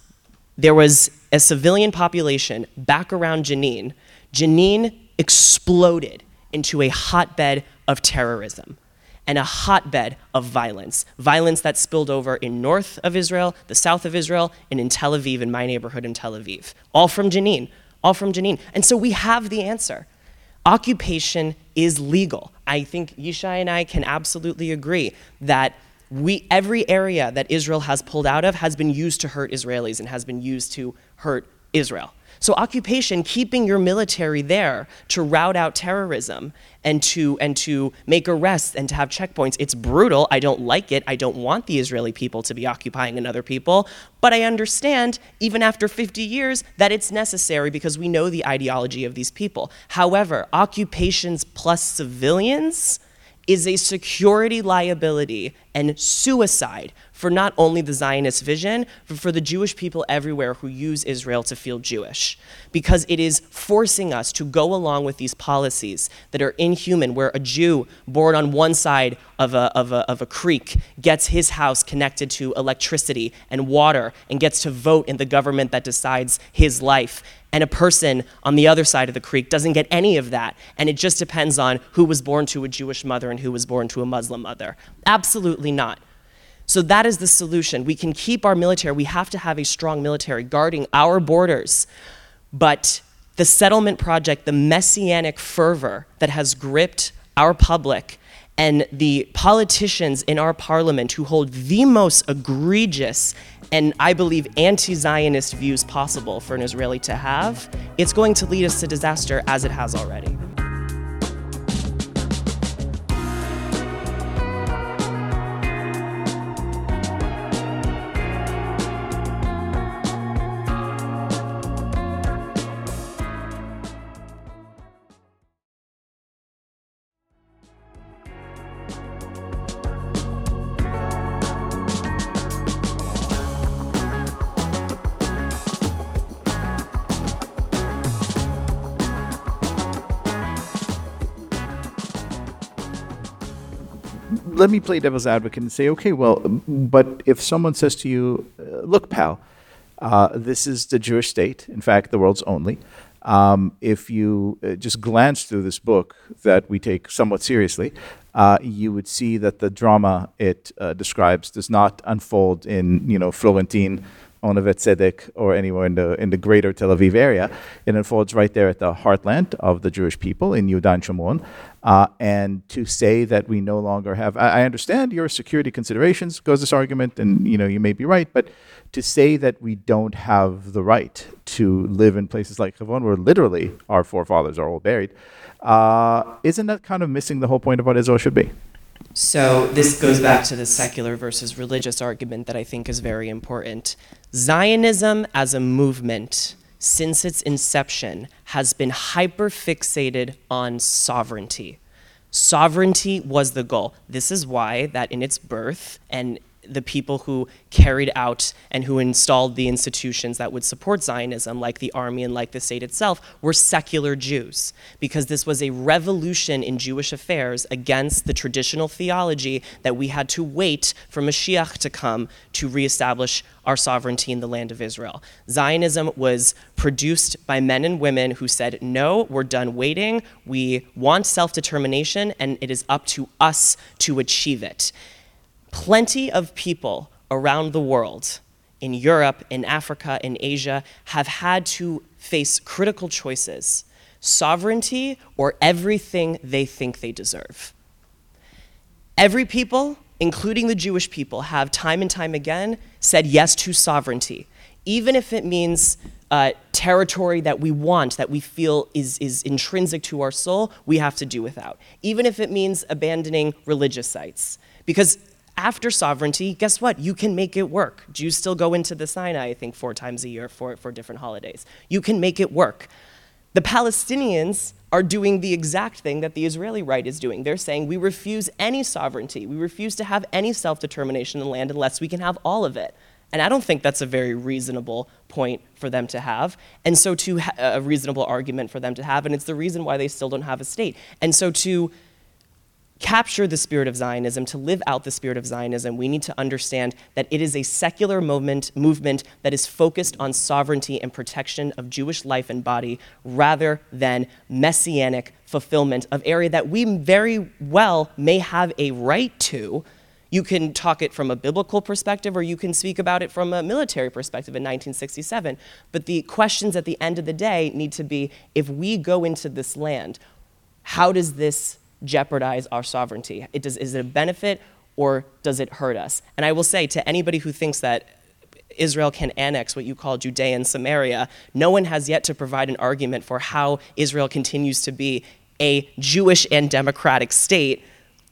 there was a civilian population back around Jenin, Jenin exploded into a hotbed of terrorism and a hotbed of violence. Violence that spilled over in north of Israel, the south of Israel, and in Tel Aviv, in my neighborhood in Tel Aviv. All from Jenin, all from Jenin. And so we have the answer. Occupation is legal. I think Yishai and I can absolutely agree that we, every area that Israel has pulled out of has been used to hurt Israelis and has been used to hurt Israel. So occupation, keeping your military there to rout out terrorism and to and to make arrests and to have checkpoints, it's brutal. I don't like it. I don't want the Israeli people to be occupying another people, but I understand even after 50 years that it's necessary because we know the ideology of these people. However, occupations plus civilians is a security liability and suicide for not only the Zionist vision, but for the Jewish people everywhere who use Israel to feel Jewish. Because it is forcing us to go along with these policies that are inhuman, where a Jew born on one side of a, of a, of a creek gets his house connected to electricity and water and gets to vote in the government that decides his life and a person on the other side of the creek doesn't get any of that. And it just depends on who was born to a Jewish mother and who was born to a Muslim mother. Absolutely not. So that is the solution. We can keep our military, we have to have a strong military guarding our borders. But the settlement project, the messianic fervor that has gripped our public, and the politicians in our parliament who hold the most egregious and I believe anti Zionist views possible for an Israeli to have, it's going to lead us to disaster as it has already. Let me play devil's advocate and say, okay, well, but if someone says to you, uh, look, pal, uh, this is the Jewish state, in fact, the world's only. Um, if you uh, just glance through this book that we take somewhat seriously, uh, you would see that the drama it uh, describes does not unfold in, you know, Florentin on Neve Tzedek or anywhere in the in the greater Tel Aviv area. It unfolds right there at the heartland of the Jewish people in Yudan and Shomron. Uh, and to say that we no longer have, I, I, understand your security considerations goes this argument, and you know you may be right, but to say that we don't have the right to live in places like Hebron, where literally our forefathers are all buried, uh, isn't that kind of missing the whole point of what Israel should be? So this goes back to the secular versus religious argument that I think is very important. Zionism as a movement since its inception has been hyper fixated on sovereignty. Sovereignty was the goal. This is why that in its birth and the people who carried out and who installed the institutions that would support Zionism, like the army and like the state itself, were secular Jews, because this was a revolution in Jewish affairs against the traditional theology that we had to wait for Mashiach to come to reestablish our sovereignty in the land of Israel. Zionism was produced by men and women who said, No, we're done waiting. We want self determination, and it is up to us to achieve it plenty of people around the world, in Europe, in Africa, in Asia, have had to face critical choices sovereignty or everything they think they deserve. Every people, including the Jewish people, have time and time again said yes to sovereignty, even if it means uh, territory that we want, that we feel is, is intrinsic to our soul, we have to do without. Even if it means abandoning religious sites. Because after sovereignty, guess what? You can make it work. Jews still go into the Sinai, I think, four times a year for, for different holidays. You can make it work. The Palestinians are doing the exact thing that the Israeli right is doing. They're saying we refuse any sovereignty. We refuse to have any self determination in the land unless we can have all of it. And I don't think that's a very reasonable point for them to have. And so to ha- a reasonable argument for them to have, and it's the reason why they still don't have a state. And so to capture the spirit of Zionism, to live out the spirit of Zionism, we need to understand that it is a secular movement, movement that is focused on sovereignty and protection of Jewish life and body rather than messianic fulfillment of area that we very well may have a right to. You can talk it from a biblical perspective or you can speak about it from a military perspective in 1967. But the questions at the end of the day need to be if we go into this land, how does this jeopardize our sovereignty? It does, is it a benefit or does it hurt us? And I will say to anybody who thinks that Israel can annex what you call Judea and Samaria, no one has yet to provide an argument for how Israel continues to be a Jewish and democratic state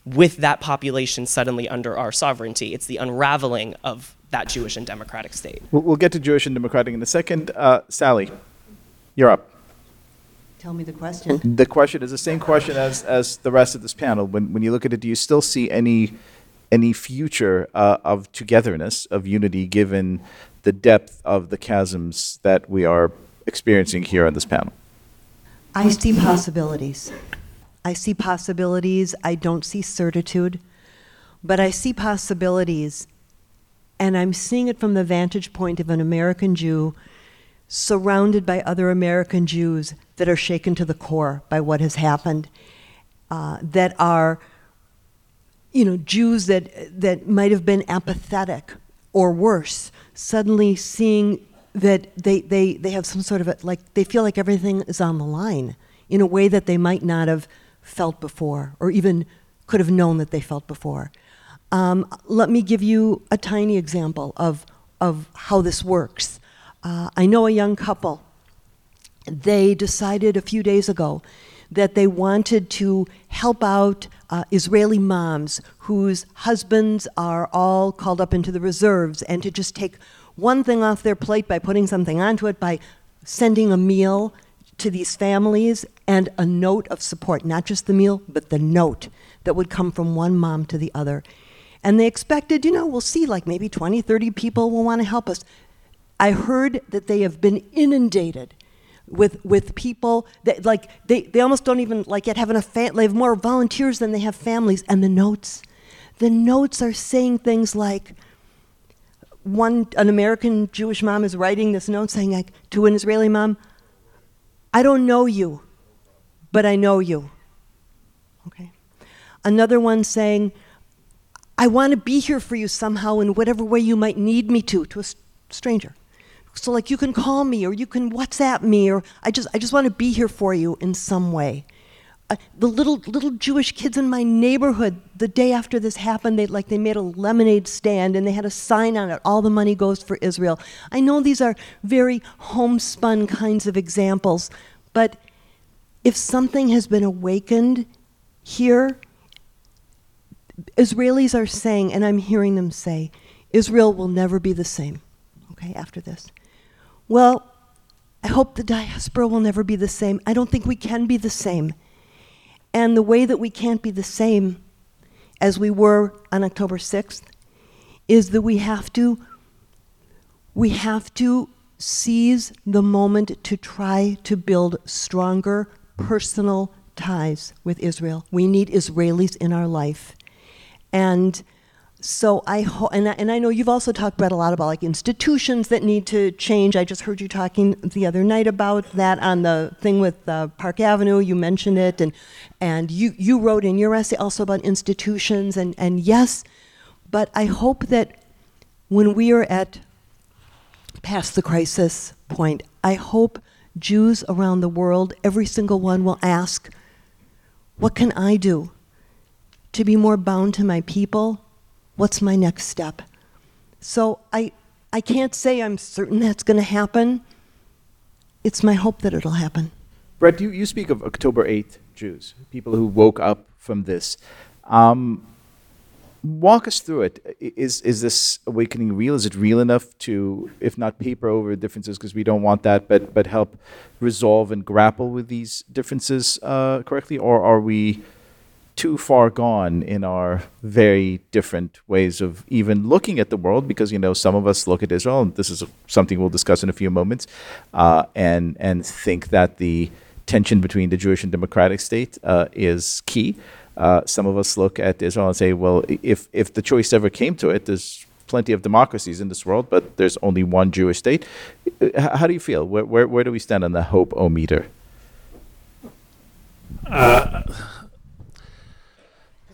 with that population suddenly under our sovereignty. It's the unraveling of that Jewish and democratic state. We'll, get to Jewish and democratic in a second. Uh, Sally, you're up. Tell me the question. The question is the same question as, as the rest of this panel. When, when you look at it, do you still see any any future uh, of togetherness, of unity, given the depth of the chasms that we are experiencing here on this panel? I see possibilities. I see possibilities. I don't see certitude, but I see possibilities. And I'm seeing it from the vantage point of an American Jew surrounded by other American Jews that are shaken to the core by what has happened, uh, that are, you know, Jews that, that might have been apathetic or worse, suddenly seeing that they, they, they have some sort of a, like, they feel like everything is on the line in a way that they might not have felt before or even could have known that they felt before. Um, let me give you a tiny example of, of how this works. Uh, I know a young couple they decided a few days ago that they wanted to help out uh, Israeli moms whose husbands are all called up into the reserves and to just take one thing off their plate by putting something onto it, by sending a meal to these families and a note of support, not just the meal, but the note that would come from one mom to the other. And they expected, you know, we'll see, like maybe 20, 30 people will want to help us. I heard that they have been inundated with with people that like they, they almost don't even like yet having a fa- they have more volunteers than they have families. And the notes the notes are saying things like one an American Jewish mom is writing this note saying like to an Israeli mom I don't know you but I know you. Okay. Another one saying I want to be here for you somehow in whatever way you might need me to to a stranger so like you can call me or you can WhatsApp me or I just I just want to be here for you in some way. Uh, the little little Jewish kids in my neighborhood, the day after this happened, they like they made a lemonade stand and they had a sign on it. All the money goes for Israel. I know these are very homespun kinds of examples, but if something has been awakened here, Israelis are saying, and I'm hearing them say, Israel will never be the same. Okay, after this. Well, I hope the diaspora will never be the same. I don't think we can be the same. And the way that we can't be the same as we were on October 6th is that we have to we have to seize the moment to try to build stronger personal ties with Israel. We need Israelis in our life. And so I ho- and I, and I know you've also talked about a lot about like institutions that need to change. I just heard you talking the other night about that on the thing with uh, Park Avenue. You mentioned it, and and you you wrote in your essay also about institutions and and yes, but I hope that when we are at past the crisis point, I hope Jews around the world, every single one, will ask, "What can I do to be more bound to my people?" What's my next step? So I, I can't say I'm certain that's going to happen. It's my hope that it'll happen. Bret, you, you speak of October 8th Jews, people who woke up from this. Um, walk us through it. Is, is this awakening real? Is it real enough to, if not paper over differences, because we don't want that, but, but help resolve and grapple with these differences uh, correctly? Or are we too far gone in our very different ways of even looking at the world because you know some of us look at Israel and this is something we'll discuss in a few moments uh, and and think that the tension between the Jewish and democratic state uh, is key. Uh, some of us look at Israel and say, well, if if the choice ever came to it, there's plenty of democracies in this world, but there's only one Jewish state. Uh, how do you feel? Where where, where do we stand on the hope o meter?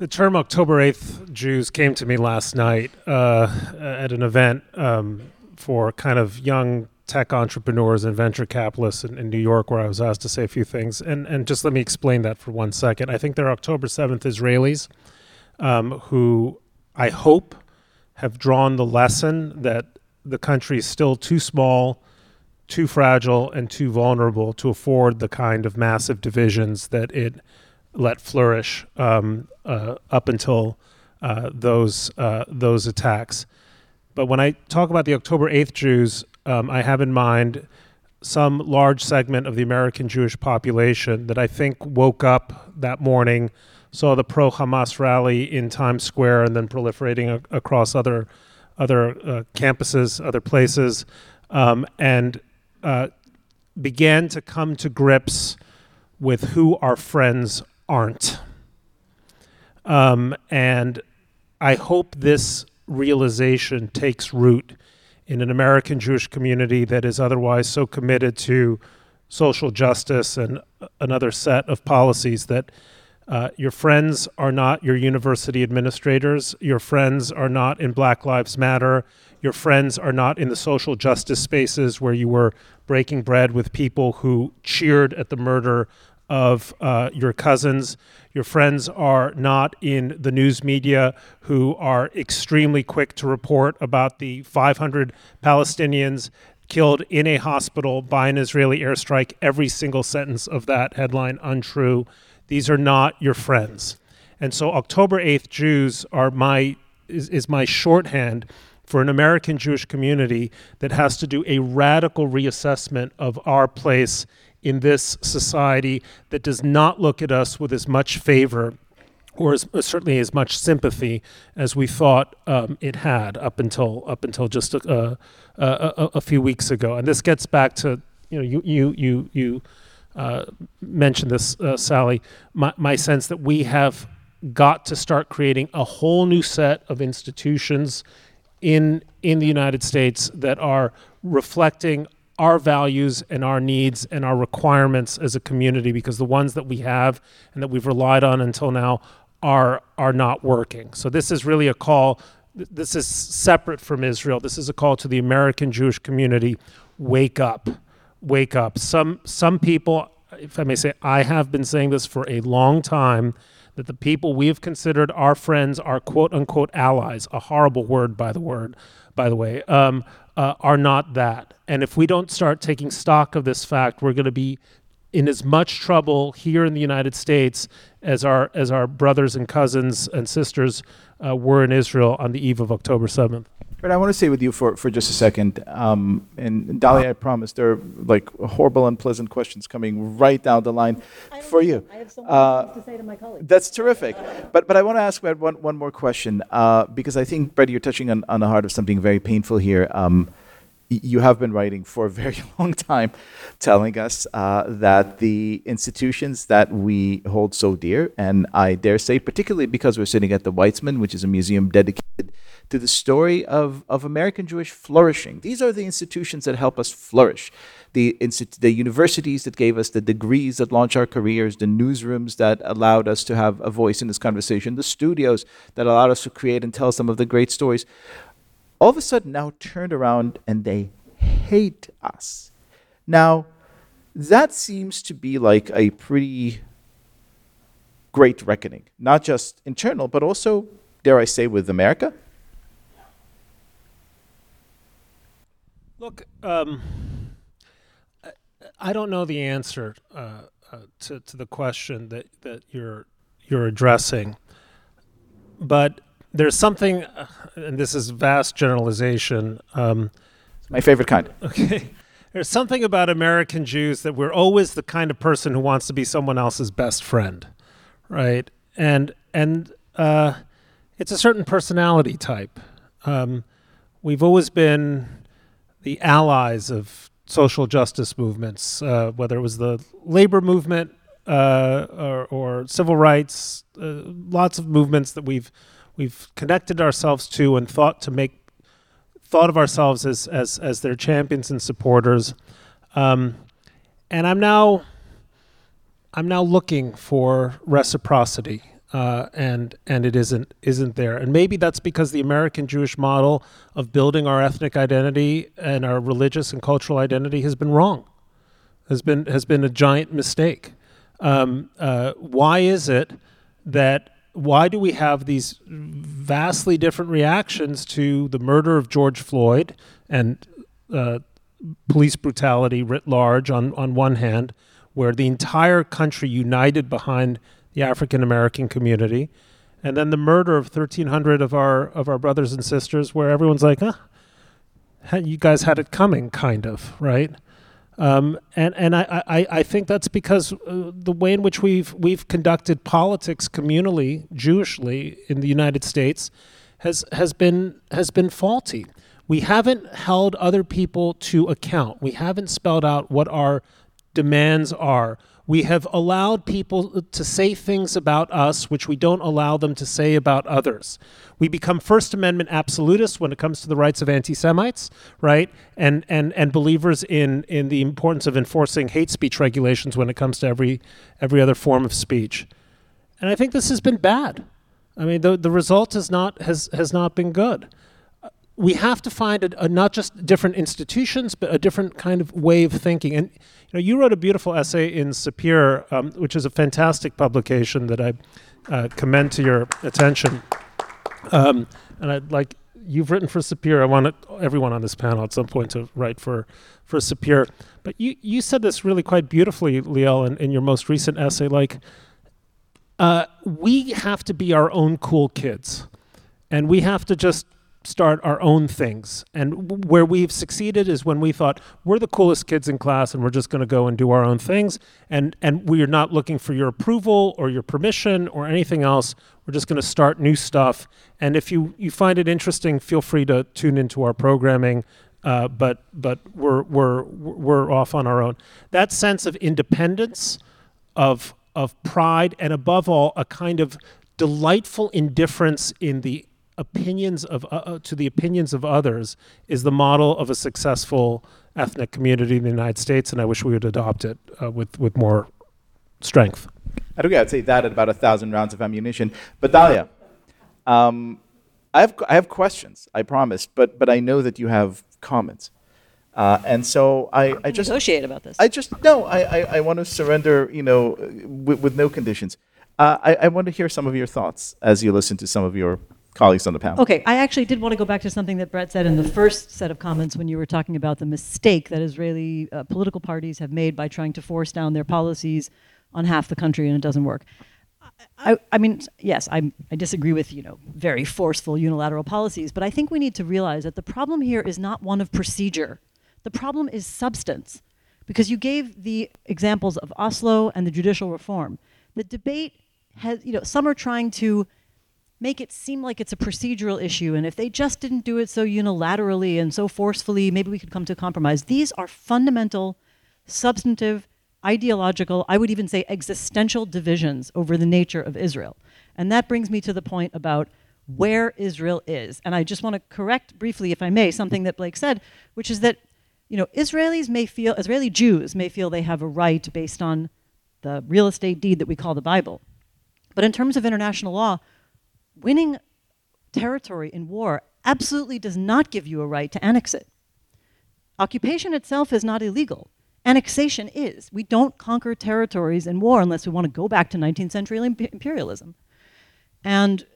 The term October 8th Jews came to me last night uh, at an event um, for kind of young tech entrepreneurs and venture capitalists in, in, New York, where I was asked to say a few things. And, and just let me explain that for one second. I think they're October 7th Israelis um, who I hope have drawn the lesson that the country is still too small, too fragile, and too vulnerable to afford the kind of massive divisions that it let flourish um, uh, up until uh, those uh, those attacks. But when I talk about the October 8th Jews, um, I have in mind some large segment of the American Jewish population that I think woke up that morning, saw the pro Hamas rally in Times Square, and then proliferating a- across other other uh, campuses, other places, um, and uh, began to come to grips with who our friends aren't. Um, and I hope this realization takes root in an American Jewish community that is otherwise so committed to social justice and another set of policies that uh, your friends are not your university administrators. Your friends are not in Black Lives Matter. Your friends are not in the social justice spaces where you were breaking bread with people who cheered at the murder of uh, your cousins. Your friends are not in the news media who are extremely quick to report about the 500 Palestinians killed in a hospital by an Israeli airstrike. Every single sentence of that headline untrue. These are not your friends. And so October 8th Jews are my is, is my shorthand for an American Jewish community that has to do a radical reassessment of our place in this society that does not look at us with as much favor or as, certainly as much sympathy as we thought um, it had up until up until just a, a, a, a, few weeks ago. And this gets back to you know you you you you uh, mentioned this, uh, Sally. My, my sense that we have got to start creating a whole new set of institutions in in the United States that are reflecting our values and our needs and our requirements as a community because the ones that we have and that we've relied on until now are are not working. So this is really a call this is separate from Israel. This is a call to the American Jewish community wake up. Wake up. Some some people if I may say I have been saying this for a long time that the people we have considered our friends, our quote unquote allies, a horrible word by the word, by the way, um, uh, are not that. And if we don't start taking stock of this fact, we're going to be in as much trouble here in the United States as our as our brothers and cousins and sisters uh, were in Israel on the eve of October 7th. But I want to stay with you for, for just a second. Um, and Dolly, I promise there are like horrible, unpleasant questions coming right down the line for you. I have so much uh, to say to my colleagues. That's terrific. But, but I want to ask one, one more question uh, because I think, Bret, you're touching on, on the heart of something very painful here. Um, you have been writing for a very long time, telling us uh, that the institutions that we hold so dear, and I dare say, particularly because we're sitting at the Weitzman, which is a museum dedicated to the story of, of American Jewish flourishing. These are the institutions that help us flourish. The, the universities that gave us the degrees that launch our careers, the newsrooms that allowed us to have a voice in this conversation, the studios that allowed us to create and tell some of the great stories, all of a sudden now turned around and they hate us. Now, that seems to be like a pretty great reckoning, not just internal, but also, dare I say, with America. Look, um, I don't know the answer uh, uh, to to the question that that you're you're addressing, but there's something, and this is vast generalization. Um, My favorite kind. Okay. There's something about American Jews that we're always the kind of person who wants to be someone else's best friend, right? and and uh, it's a certain personality type. Um, we've always been the allies of social justice movements, uh, whether it was the labor movement uh, or, or, civil rights, uh, lots of movements that we've we've connected ourselves to and thought to make thought of ourselves as as as their champions and supporters. Um, and I'm now I'm now looking for reciprocity. Uh, and and it isn't isn't there, and maybe that's because the American Jewish model of building our ethnic identity and our religious and cultural identity has been wrong, has been has been a giant mistake. Um, uh, why is it that why do we have these vastly different reactions to the murder of George Floyd and uh, police brutality writ large on, on one hand, where the entire country united behind the African American community, and then the murder of 1,300 of our of our brothers and sisters, where everyone's like, "Huh, you guys had it coming," kind of, right? Um, and and I, I, I think that's because uh, the way in which we've we've conducted politics communally, Jewishly in the United States, has has been has been faulty. We haven't held other people to account. We haven't spelled out what our demands are we have allowed people to say things about us which we don't allow them to say about others. We become First Amendment absolutists when it comes to the rights of anti Semites, right? And, and, and believers in, in the importance of enforcing hate speech regulations when it comes to every, every other form of speech. And I think this has been bad. I mean, the, the result has not, has, has not been good we have to find a, a, not just different institutions, but a different kind of way of thinking. And know, you wrote a beautiful essay in Sapir, um, which is a fantastic publication that I uh, commend to your attention. Um, and I'd like you've written for Sapir. I want everyone on this panel at some point to write for for Sapir. But you you said this really quite beautifully, Liel, in, in your most recent essay. Like, uh, we have to be our own cool kids, and we have to just start our own things. And where we've succeeded is when we thought we're the coolest kids in class and we're just going to go and do our own things. And, and we are not looking for your approval or your permission or anything else. We're just going to start new stuff. And if you, you find it interesting, feel free to tune into our programming. Uh, but but we're, we're, we're off on our own. That sense of independence, of, of pride, and above all, a kind of delightful indifference in the opinions of uh, uh, to the opinions of others is the model of a successful ethnic community in the United States, and I wish we would adopt it uh, with with more strength. I think I'd say that at about a thousand rounds of ammunition. But Dahlia, um, I have I have questions. I promise, but but I know that you have comments. Uh, and so I, I just negotiate about this. I just no. I, I, I want to surrender. You know, with, with no conditions. Uh, I, I want to hear some of your thoughts as you listen to some of your colleagues on the panel. Okay, I actually did want to go back to something that Bret said in the first set of comments when you were talking about the mistake that Israeli uh, political parties have made by trying to force down their policies on half the country and it doesn't work. I, I mean, yes, I'm, I disagree with you know very forceful unilateral policies, but I think we need to realize that the problem here is not one of procedure. The problem is substance, because you gave the examples of Oslo and the judicial reform. The debate has, you know, some are trying to make it seem like it's a procedural issue. And if they just didn't do it so unilaterally and so forcefully, maybe we could come to a compromise. These are fundamental, substantive, ideological, I would even say existential divisions over the nature of Israel. And that brings me to the point about where Israel is. And I just want to correct briefly, if I may, something that Blake said, which is that you know, Israelis may feel, Israeli Jews may feel they have a right based on the real estate deed that we call the Bible. But in terms of international law, winning territory in war absolutely does not give you a right to annex it. Occupation itself is not illegal. Annexation is. We don't conquer territories in war unless we want to go back to 19th century imperialism. And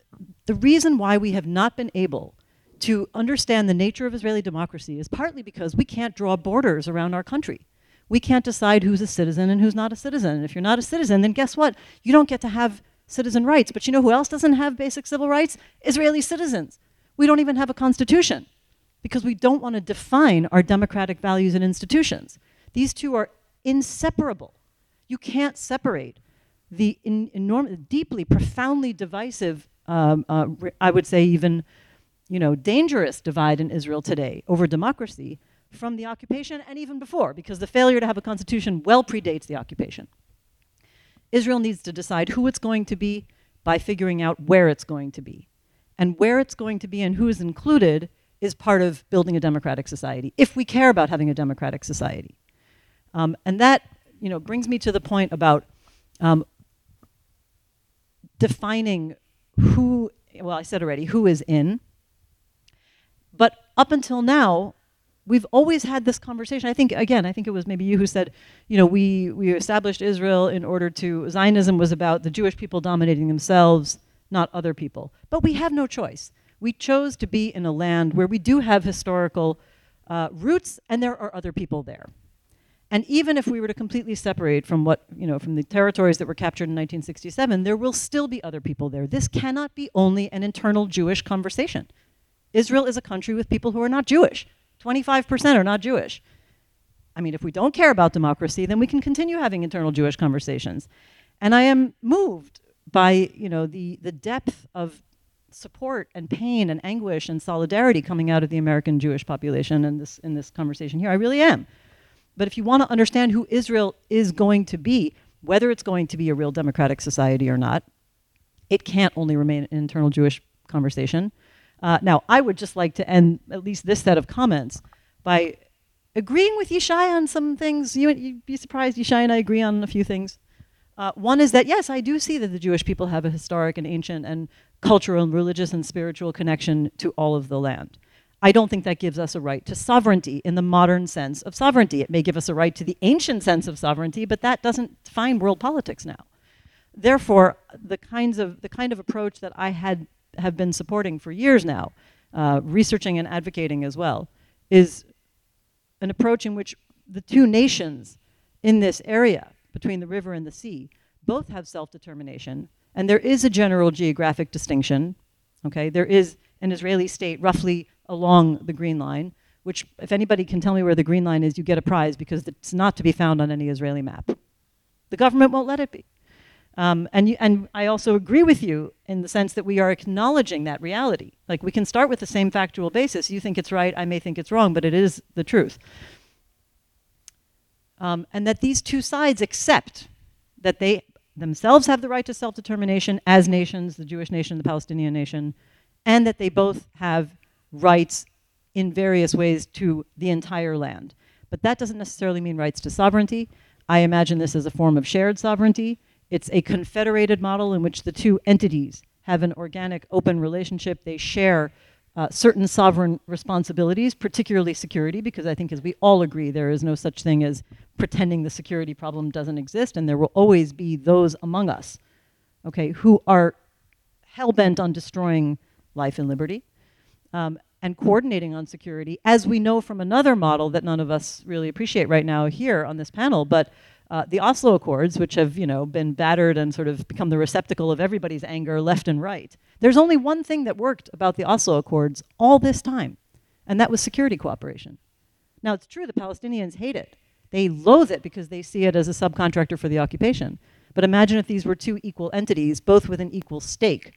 the reason why we have not been able to understand the nature of Israeli democracy is partly because we can't draw borders around our country. We can't decide who's a citizen and who's not a citizen. And if you're not a citizen, then guess what? You don't get to have citizen rights. But you know who else doesn't have basic civil rights? Israeli citizens. We don't even have a constitution because we don't want to define our democratic values and institutions. These two are inseparable. You can't separate the in, enorm- deeply, profoundly divisive, um, uh, I would say even, you know, dangerous divide in Israel today over democracy from the occupation and even before, because the failure to have a constitution well predates the occupation. Israel needs to decide who it's going to be by figuring out where it's going to be. And where it's going to be and who is included is part of building a democratic society, if we care about having a democratic society. Um, and that, you know, brings me to the point about um, defining who, well, I said already, who is in. But up until now, we've always had this conversation. I think, again, I think it was maybe you who said, you know, we, we established Israel in order to, Zionism was about the Jewish people dominating themselves, not other people. But we have no choice. We chose to be in a land where we do have historical uh, roots and there are other people there. And even if we were to completely separate from what, you know, from the territories that were captured in 1967, there will still be other people there. This cannot be only an internal Jewish conversation. Israel is a country with people who are not Jewish. 25% are not Jewish. I mean, if we don't care about democracy, then we can continue having internal Jewish conversations. And I am moved by, you know, the, the depth of support and pain and anguish and solidarity coming out of the American Jewish population in this, in this conversation here. I really am. But if you want to understand who Israel is going to be, whether it's going to be a real democratic society or not, it can't only remain an internal Jewish conversation. Uh, now, I would just like to end at least this set of comments by agreeing with Yishai on some things. You, would be surprised, Yishai and I agree on a few things. Uh, one is that, yes, I do see that the Jewish people have a historic and ancient and cultural and religious and spiritual connection to all of the land. I don't think that gives us a right to sovereignty in the modern sense of sovereignty. It may give us a right to the ancient sense of sovereignty, but that doesn't define world politics now. Therefore, the kinds of the kind of approach that I had have been supporting for years now, uh, researching and advocating as well, is an approach in which the two nations in this area between the river and the sea both have self-determination, and there is a general geographic distinction. Okay, there is an Israeli state roughly along the Green Line, which, if anybody can tell me where the Green Line is, you get a prize because it's not to be found on any Israeli map. The government won't let it be. Um, and, you, and I also agree with you in the sense that we are acknowledging that reality. Like we can start with the same factual basis. You think it's right, I may think it's wrong, but it is the truth. Um, and that these two sides accept that they themselves have the right to self determination as nations, the Jewish nation, the Palestinian nation, and that they both have rights in various ways to the entire land. But that doesn't necessarily mean rights to sovereignty. I imagine this as a form of shared sovereignty. It's a confederated model in which the two entities have an organic, open relationship. They share uh, certain sovereign responsibilities, particularly security, because I think, as we all agree, there is no such thing as pretending the security problem doesn't exist, and there will always be those among us, okay, who are hell bent on destroying life and liberty um, and coordinating on security, as we know from another model that none of us really appreciate right now here on this panel, but uh, the Oslo Accords, which have you know been battered and sort of become the receptacle of everybody's anger left and right. There's only one thing that worked about the Oslo Accords all this time, and that was security cooperation. Now it's true the Palestinians hate it. They loathe it because they see it as a subcontractor for the occupation. But imagine if these were two equal entities, both with an equal stake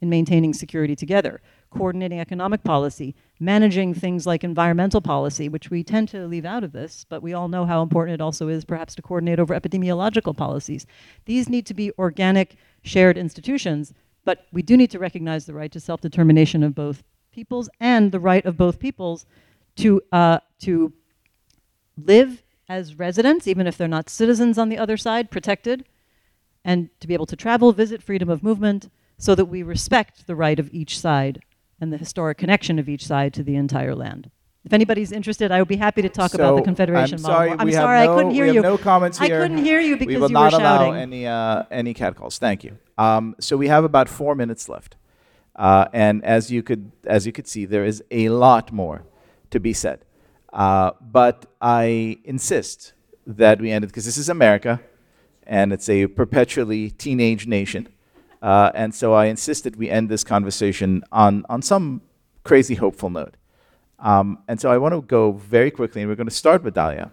in maintaining security together coordinating economic policy, managing things like environmental policy, which we tend to leave out of this, but we all know how important it also is perhaps to coordinate over epidemiological policies. These need to be organic, shared institutions, but we do need to recognize the right to self-determination of both peoples and the right of both peoples to, uh, to live as residents, even if they're not citizens on the other side, protected, and to be able to travel, visit, freedom of movement, so that we respect the right of each side and the historic connection of each side to the entire land. If anybody's interested, I would be happy to talk So, about the Confederation I'm sorry, model. I'm sorry, no- I couldn't hear you. no comments here. I couldn't hear you because we will you not were allow shouting. any uh, any catcalls. Thank you. Um, so we have about four minutes left, uh, and as you could as you could see, there is a lot more to be said. Uh, but I insist that we end it because this is America, and it's a perpetually teenage nation, uh, and so I insist that we end this conversation on on some crazy hopeful note. Um, and so I want to go very quickly, and we're going to start with Dahlia.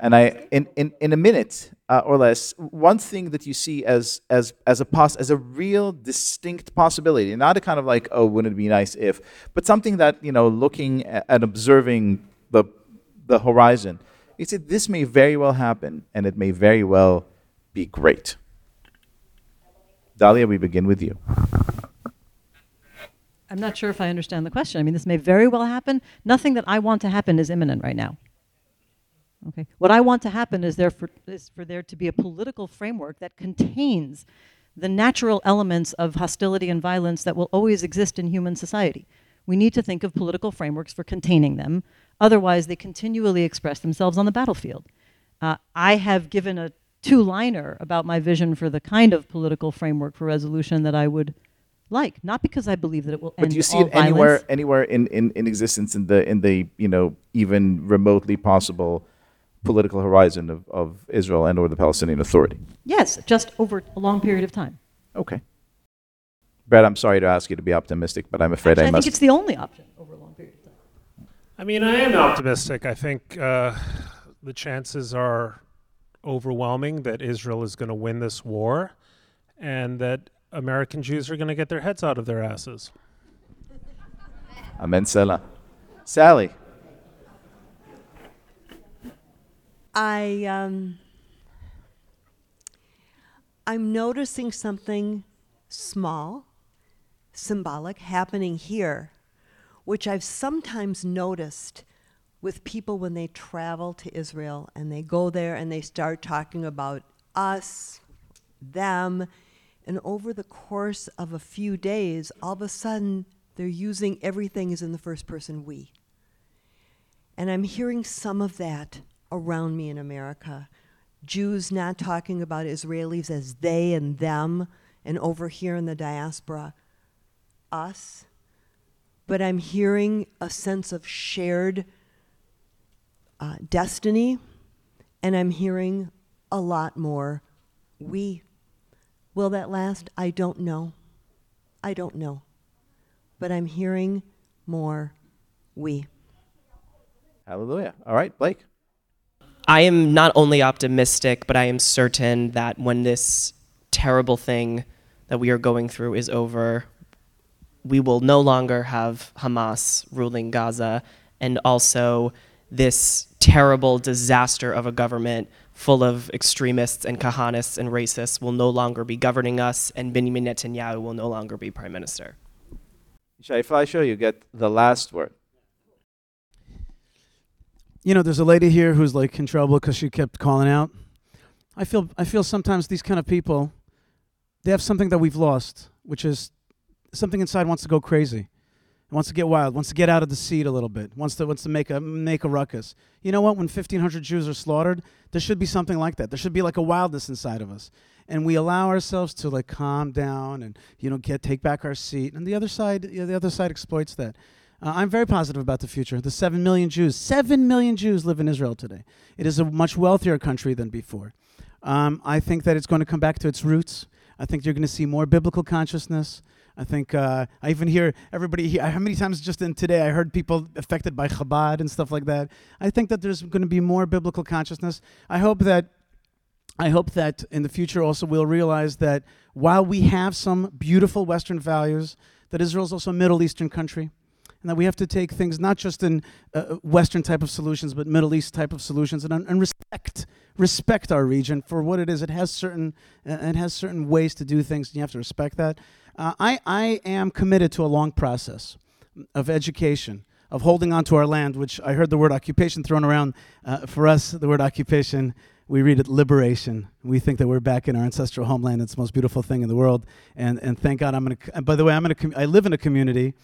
And I, in, in, in a minute uh, or less, one thing that you see as, as, as, a pos- as a real distinct possibility, not a kind of like, oh, wouldn't it be nice if, but something that, you know, looking and observing the, the horizon, you say this may very well happen and it may very well be great. Dahlia, we begin with you. I'm not sure if I understand the question. I mean, this may very well happen. Nothing that I want to happen is imminent right now. Okay. What I want to happen is there for, is for there to be a political framework that contains the natural elements of hostility and violence that will always exist in human society. We need to think of political frameworks for containing them. Otherwise, they continually express themselves on the battlefield. Uh, I have given a two liner about my vision for the kind of political framework for resolution that I would like, not because I believe that it will But end do you see all it anywhere violence. anywhere in, in, in existence in the in the you know even remotely possible political horizon of, of Israel and or the Palestinian Authority? Yes, just over a long period of time. Okay. Bret, I'm sorry to ask you to be optimistic, but I'm afraid Actually, I I must. I think it's the only option over a long period of time. I mean, I am optimistic. I think uh, the chances are overwhelming that Israel is going to win this war and that American Jews are going to get their heads out of their asses. Amen, Selah. Sally, I um, I'm noticing something small, symbolic happening here, which I've sometimes noticed with people when they travel to Israel and they go there and they start talking about us, them, and over the course of a few days, all of a sudden they're using everything as in the first person we. And I'm hearing some of that around me in America. Jews not talking about Israelis as they and them, and over here in the diaspora, us. But I'm hearing a sense of shared uh, destiny, and I'm hearing a lot more we. Will that last? I don't know. I don't know. But I'm hearing more we. hallelujah. All right, Blake. I am not only optimistic, but I am certain that when this terrible thing that we are going through is over, we will no longer have Hamas ruling Gaza, and also this terrible disaster of a government full of extremists and kahanists and racists will no longer be governing us, and Benjamin Netanyahu will no longer be prime minister. Shai Fleisher, you get the last word. you know, there's a lady here who's like in trouble because she kept calling out. I feel I feel sometimes these kind of people, they have something that we've lost, which is something inside wants to go crazy, wants to get wild, wants to get out of the seat a little bit, wants to wants to make a make a ruckus. You know what? When 1,500 Jews are slaughtered, there should be something like that. There should be like a wildness inside of us, and we allow ourselves to like calm down and you know get take back our seat. And the other side, you know, the other side exploits that. Uh, I'm very positive about the future. The 7 million Jews, 7 million Jews live in Israel today. It is a much wealthier country than before. Um, I think that it's going to come back to its roots. I think you're going to see more biblical consciousness. I think uh, I even hear everybody. How many times just in today I heard people affected by Chabad and stuff like that. I think that there's going to be more biblical consciousness. I hope that I hope that in the future also we'll realize that while we have some beautiful Western values, that Israel is also a Middle Eastern country, and that we have to take things not just in uh, Western type of solutions, but Middle East type of solutions, and, and respect respect our region for what it is. It has certain uh, it has certain ways to do things, and you have to respect that. Uh, I I am committed to a long process of education. Of holding on to our land, which I heard the word occupation thrown around. Uh, for us, the word occupation we read it liberation. We think that we're back in our ancestral homeland. It's the most beautiful thing in the world. And, and thank God I'm going to, by the way, I'm gonna com- I live in a community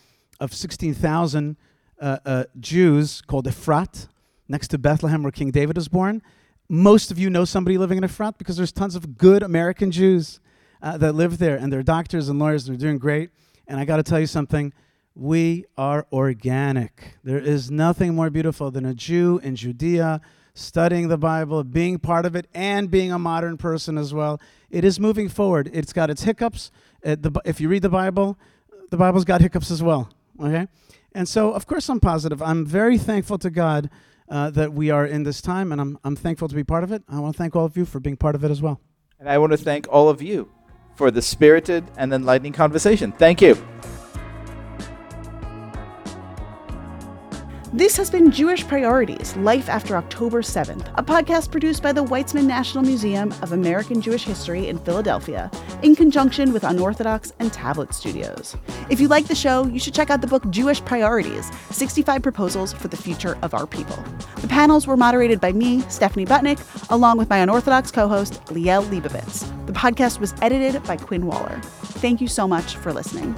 of 16,000 uh, uh, Jews called Efrat, next to Bethlehem where King David was born. Most of you know somebody living in Efrat because there's tons of good American Jews uh, that live there and they're doctors and lawyers. They're doing great. And I got to tell you something. We are organic. There is nothing more beautiful than a Jew in Judea studying the Bible, being part of it, and being a modern person as well. It is moving forward. It's got its hiccups. Uh, if you read the Bible, the Bible's got hiccups as well. Okay? And so, of course, I'm positive. I'm very thankful to God uh, that we are in this time, and I'm, I'm thankful to be part of it. I want to thank all of you for being part of it as well. And I want to thank all of you for the spirited and enlightening conversation. Thank you. This has been Jewish Priorities Life After October 7th, a podcast produced by the Weitzman National Museum of American Jewish History in Philadelphia in conjunction with Unorthodox and Tablet Studios. If you like the show, you should check out the book Jewish Priorities 65 Proposals for the Future of Our People. The panels were moderated by me, Stephanie Butnick, along with my Unorthodox co host, Liel Leibovitz. The podcast was edited by Quinn Waller. Thank you so much for listening.